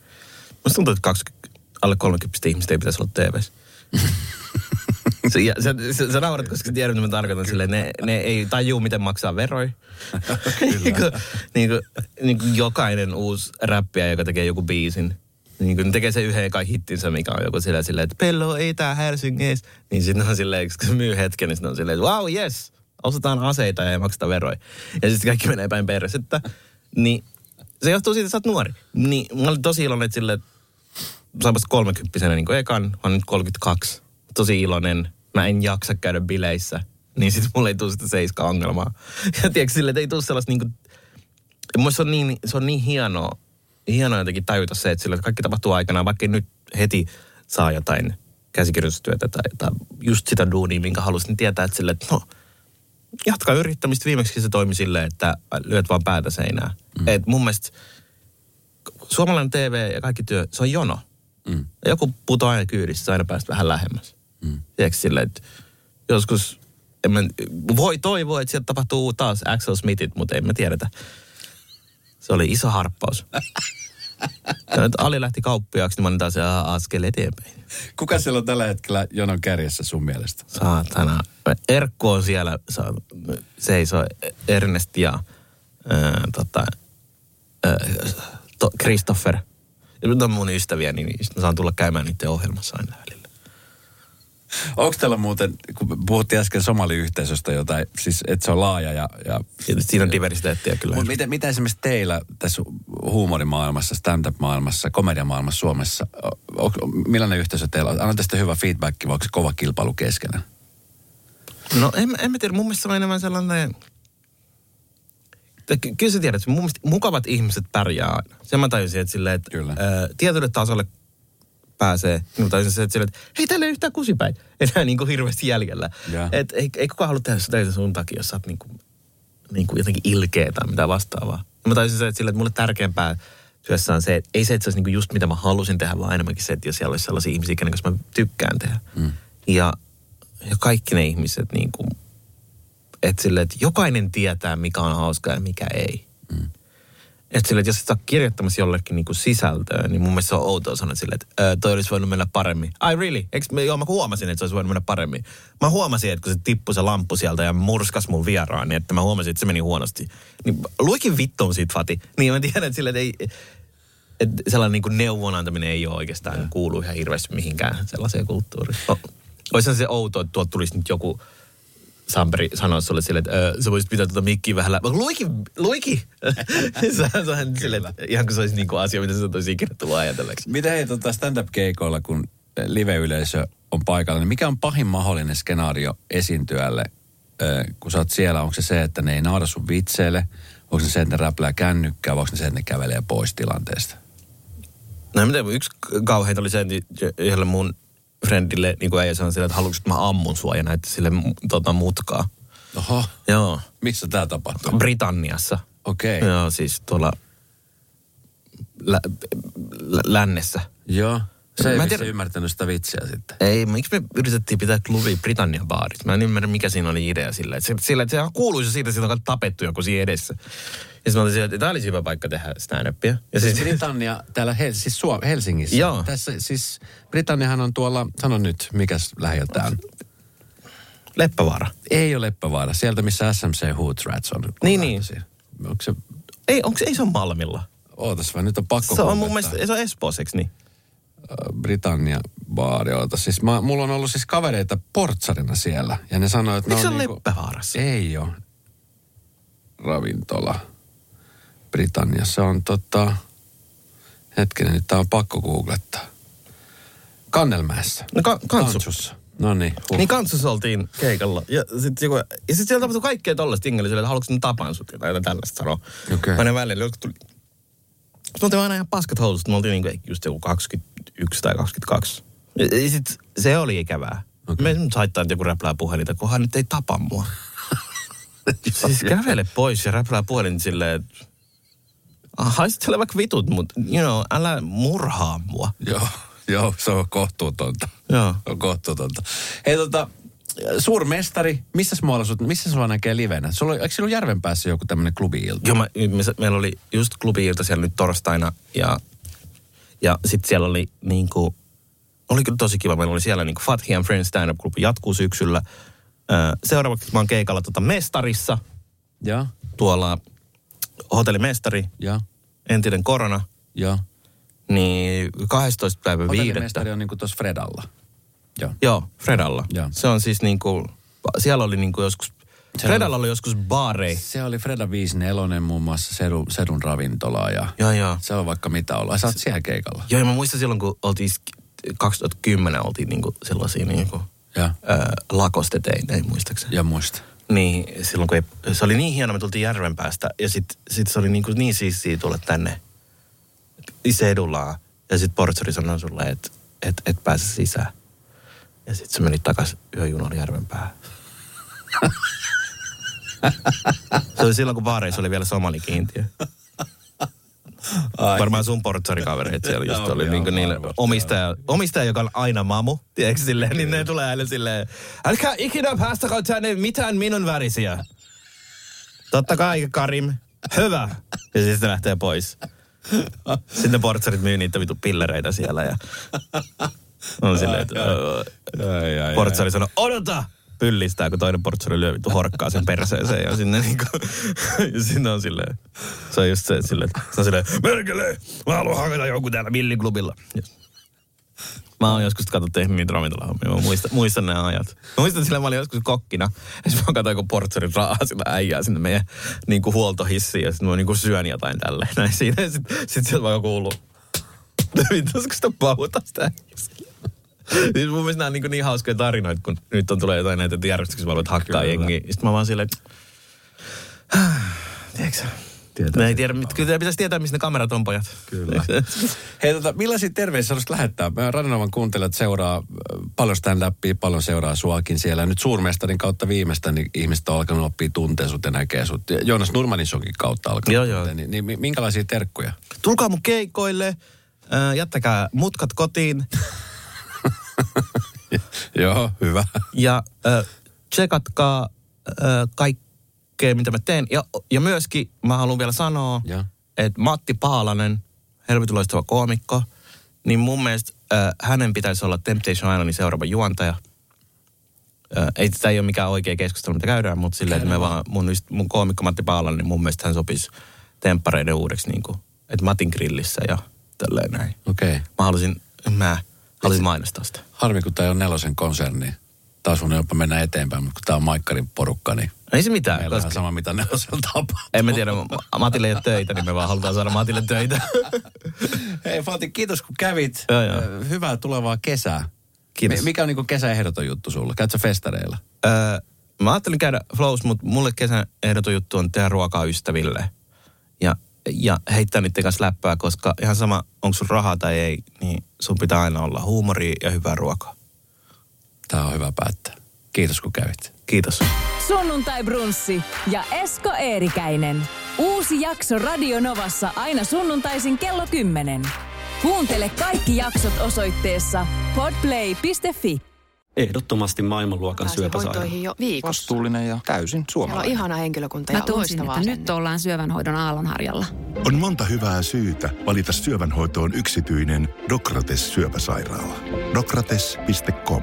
Musta tuntuu, että 20, alle 30 ihmistä ei pitäisi olla TVssä. se, ja, se, se, se naurat, koska tiedän, mitä mä tarkoitan sille, ne, ne ei tajuu, miten maksaa veroja. niin kuin, niin kuin, niin kuin jokainen uusi räppiä, joka tekee joku biisin, niin kun ne tekee se yhden ekan hittinsä, mikä on joku sillä silleen, että Pello ei tää Helsingissä. Niin sitten on silleen, kun se myy hetken, niin sitten on silleen, että wow, yes, ostetaan aseita ja ei makseta veroja. Ja sitten kaikki menee päin persettä. Niin se johtuu siitä, että sä oot nuori. Niin mä olin tosi iloinen, että silleen, saapas kolmekymppisenä niin ekan, mä olen nyt 32. Tosi iloinen. Mä en jaksa käydä bileissä. Niin sitten mulle ei tule sitä seiska ongelmaa. Ja tiedätkö silleen, että ei tule sellaista niin kuin, se on niin, se on niin hienoa, hienoa jotenkin tajuta se, että, sillä, kaikki tapahtuu aikanaan, vaikka nyt heti saa jotain käsikirjoitustyötä tai, tai just sitä duunia, minkä halusin tietää, että sille, että no, jatka yrittämistä. Viimeksi se toimi silleen, että lyöt vaan päätä seinään. Mm. Et mun mielestä suomalainen TV ja kaikki työ, se on jono. Mm. Joku putoaa aina kyydissä, aina päästä vähän lähemmäs. Mm. Tiedätkö silleen, että joskus en mä, voi toivoa, että sieltä tapahtuu taas Axel Smithit, mutta ei me tiedetä. Se oli iso harppaus. ja nyt Ali lähti kauppiaaksi, niin mä olin taas se askel eteenpäin. Kuka siellä on tällä hetkellä jonon kärjessä sun mielestä? Saatana. Erkku on siellä, seisoo Ernest ja ää, tota, ää, to, Christopher. Ja nyt on mun ystäviä, niin sit mä saan tulla käymään niiden ohjelmassa aina välillä. Onko täällä muuten, kun puhuttiin äsken somaliyhteisöstä jotain, siis että se on laaja ja... ja Tietysti siinä on diversiteettiä kyllä. Mutta miten, miten esimerkiksi teillä tässä huumorimaailmassa, stand-up-maailmassa, komediamaailmassa Suomessa, o, o, millainen yhteisö teillä on? Anna tästä hyvä feedback, vai onko se kova kilpailu keskenään? No en, en mä tiedä, mun mielestä se on enemmän sellainen... Ky- Kyllä sä tiedät, mun mielestä mukavat ihmiset pärjää aina. Sen mä tajusin, että, silleen, että Kyllä. Ää, tietylle tasolle pääsee. Tajusin se, että, että hei, täällä ei yhtään kusipäin. Enää niin kuin hirveästi jäljellä. Joo. Et ei, ei kukaan halua tehdä sitä sun takia, jos sä oot niin kuin, niin kuin jotenkin ilkeä tai mitä vastaavaa. Ja mä tajusin se, että, silleen, että mulle tärkeämpää työssä on se, että ei se, että se olisi niin kuin just mitä mä halusin tehdä, vaan enemmänkin se, että jos siellä olisi sellaisia ihmisiä, kenen kanssa mä tykkään tehdä. Mm. Ja, ja kaikki ne ihmiset niin kuin, että sille, että jokainen tietää, mikä on hauskaa ja mikä ei. Mm. Että sille, että jos et saa kirjoittamassa jollekin niin kuin sisältöä, niin mun mielestä se on outoa sanoa sille, että "Ö, toi olisi voinut mennä paremmin. Ai really? Me, joo, mä huomasin, että se olisi voinut mennä paremmin. Mä huomasin, että kun se tippui se lamppu sieltä ja murskas mun vieraan, niin että mä huomasin, että se meni huonosti. Niin luikin vittuun siitä, Fati. Niin mä tiedän, että sille, että ei, että sellainen niin kuin neuvon antaminen ei ole oikeastaan yeah. kuulu ihan hirveästi mihinkään sellaiseen kulttuuriin. O, Olisihan se outoa, että tuolta tulisi nyt joku Samperi sanoa sulle silleen, että öö, sä voisit pitää tuota mikkiä vähän lä- Luiki, luiki! Sä- Sähän silleen, että ihan kuin se olisi niin kuin asia, mitä sä toisi ikinä tullut ajatelleeksi. Miten hei tota stand-up-keikoilla, kun live-yleisö on paikalla, niin mikä on pahin mahdollinen skenaario esiintyjälle, kun sä oot siellä? Onko se se, että ne ei naura sun vitseille? Onko se se, että ne räplää kännykkää? Vai onko se se, että ne kävelee pois tilanteesta? No mitä, yksi kauheita oli se, että yhdelle mun friendille niin kuin äijä sanoi silleen, että haluatko, että mä ammun sua ja näytti sille tota, mutkaa. Oho, Joo, missä tämä tapahtuu? Britanniassa. Okei, okay. Joo, siis tuolla lä- lä- lännessä. joo. Se ei Mä tiedä- ymmärtänyt sitä vitsiä sitten. Ei, miksi me yritettiin pitää klubi Britannian baarissa? Mä en ymmärrä, mikä siinä oli idea sillä. Että se, sillä, että sehän kuuluisi siitä, että siitä on tapettu joku siinä edessä. Ja mä olin sillä, että tämä olisi hyvä paikka tehdä stand-upia. Ja siis, Britannia täällä Hel- siis Suom- Helsingissä. Joo. Tässä siis Britanniahan on tuolla, sano nyt, mikäs lähiöltä on? Leppävaara. Ei ole Leppävaara, sieltä missä SMC Hoot Rats on. Niin, lähtöisin. Onko se, Ei, onko, ei se on Malmilla. ootas vaan, nyt on pakko Se on mun mielestä, se on Espoossa, eikö niin? Britannia baari, oota. Siis mä, mulla on ollut siis kavereita portsarina siellä. Ja ne sanoi, että Miksi se ne on on niinku? Ei ole ravintola Britanniassa. on tota, hetkinen, nyt tää on pakko googlettaa. Kannelmäessä. No ka- kantsu. Kantsussa. No niin. Huh. Niin kantsussa oltiin keikalla. Ja sitten joku, ja sit siellä tapahtui kaikkea tollaista jengiä, että haluatko ne tapaan sut tai jotain tällaista sanoa. Okei. Aina välillä, jotkut tuli. Sitten me oltiin aina ihan paskat housut, me oltiin niinku just joku 21 tai 22. Ja, ja sit se oli ikävää. Okay. Me nyt haittaa, että joku räplää puhelinta, kunhan nyt ei tapa mua. siis kävele pois ja räplää puhelin silleen, että haistele vaikka vitut, mutta you know, älä murhaa mua. Joo, joo, se on kohtuutonta. Joo. Se on kohtuutonta. Hei tota, Suurmestari, missä muualla sut, missä sulla näkee livenä? Sulla, eikö silloin Järvenpäässä joku tämmöinen klubi-ilta? Joo, mä, me, meillä oli just klubi-ilta siellä nyt torstaina ja, ja sitten siellä oli niinku, oli kyllä tosi kiva. Meillä oli siellä niinku Fatih and Friends Stand Up Club jatkuu syksyllä. Seuraavaksi mä oon keikalla tota Mestarissa, Joo, tuolla hotellimestari, joo, entinen korona, joo. niin 12. päivä viidettä. Hotellimestari on niinku tuossa Fredalla. Joo. Joo, Fredalla. Joo. Se on siis niinku, siellä oli niinku joskus, Se Fredalla oli joskus baarei. Se oli Freda 54 muun muassa Sedun, Sedun ravintola ja Joo, joo. se on vaikka mitä olla. Sä oot siellä keikalla. Joo, ja mä muistan silloin, kun oltiin, sk- 2010 oltiin niinku sellaisia niinku, Joo. ää, lakostetein, muistaakseni. Ja muista. Niin, silloin kun ei, se oli niin hieno, me tultiin järven päästä ja sitten sit se oli niin, kuin niin siistiä tulla tänne sedullaan. Ja sitten portsari sanoi sulle, että et, et pääse sisään. Ja sitten se meni takaisin yöjunalla järven päähän. se oli silloin, kun baareissa oli vielä somalikiintiö. Ai. Varmaan sun portsarikavereet siellä just oli joo, niin kuin niille varmasti, omistaja, omistaja, joka on aina mamu, tiedätkö silleen, niin ne tulee aina silleen, älkää ikinä päästäkö tänne mitään minun värisiä. Totta kai, Karim. Hyvä. Ja sitten se lähtee pois. Sitten portsarit myy niitä vitu pillereitä siellä ja on silleen, että portsari sanoo, odota! Pyllistää, kun toinen portsari lyö vittu horkkaa sen perseeseen ja sinne niinku, ja sinne on silleen, se on just se, silleen, että se on silleen, merkele, mä haluan hakata jonkun täällä milliklubilla. Ja Mä oon joskus katsottu tehnyt niitä ravintolahommia. Mä muistan, muistan ne ajat. Mä muistan, sillä mä olin joskus kokkina. Ja sitten mä katsoin, kun portsarit raahaa sillä äijää sinne meidän niin kuin huoltohissiin. Ja sitten mä niin kuin syön jotain tälleen. Näin siinä. Ja sitten sit sieltä vaan kuuluu. Vittu, sitä pauta sitä äijää. Siis mun mielestä nämä on niin, niin hauskoja tarinoita, kun nyt on tulee jotain näitä järjestyksiä, mä haluat hakkaa jengiä. Sitten mä vaan silleen, että... Tiedätkö? Tietää. Me ei tiedä, mit- kyllä pitäisi tietää, missä ne kamerat on, pojat. Kyllä. Hei, tota, millaisia terveisiä haluaisit lähettää? Mä Radionovan kuuntelijat seuraa äh, paljon stand-upia, paljon seuraa suakin siellä. Nyt suurmestarin kautta viimeistä niin ihmiset on alkanut oppia tuntea sut ja näkee sut. Joonas Nurmanisonkin kautta alkanut Joo, joo. Niin, niin mi- minkälaisia terkkuja? Tulkaa mun keikoille, äh, jättäkää mutkat kotiin Joo, hyvä. ja äh, tsekatkaa äh, kaikkea, mitä mä teen. Ja, ja myöskin mä haluan vielä sanoa, että Matti Paalanen, helvetin loistava koomikko, niin mun mielestä äh, hänen pitäisi olla Temptation Islandin seuraava juontaja. Äh, ei, tämä ei ole mikään oikea keskustelu, mitä käydään, mutta silleen, että me vaan, mun, mun koomikko Matti Paalanen, niin mun mielestä hän sopisi temppareiden uudeksi, niin kuin, että Matin grillissä ja tälleen näin. Okei. Okay. Mä halusin, mä halusin mainostaa sitä. Harmi, kun tämä on nelosen konserni. Taas mun jopa mennä eteenpäin, mutta kun tämä on Maikkarin porukka, niin Ei se mitään, meillä on koska sama, mitä nelosella tapahtuu. en mä tiedä, Matille ei ole töitä, niin me vaan halutaan saada Matille töitä. Hei Fati, kiitos kun kävit. Joo, joo. Hyvää tulevaa kesää. Kiitos. Mi- Mikä on niin kesäehdoton juttu sulla? Käyt sä festareilla? Öö, mä ajattelin käydä flows, mutta mulle kesän ehdoton juttu on tehdä ruokaa ystäville. Ja, ja heittää niiden kanssa läppää, koska ihan sama, onko sun rahaa tai ei, niin sun pitää aina olla huumoria ja hyvää ruokaa. Tää on hyvä päättää. Kiitos kun kävit. Kiitos. Sunnuntai Brunssi ja Esko Eerikäinen. Uusi jakso Radio Novassa aina sunnuntaisin kello 10. Kuuntele kaikki jaksot osoitteessa podplay.fi. Ehdottomasti maailmanluokan Pääsee syöpäsairaala. hoitoihin jo viikossa. Vastuullinen ja täysin Siellä on suomalainen. ihana henkilökunta Mä ja tunsin, loistavaa että nyt ollaan syövänhoidon aallonharjalla. On monta hyvää syytä valita syövänhoitoon yksityinen Dokrates syöpäsairaala. Dokrates.com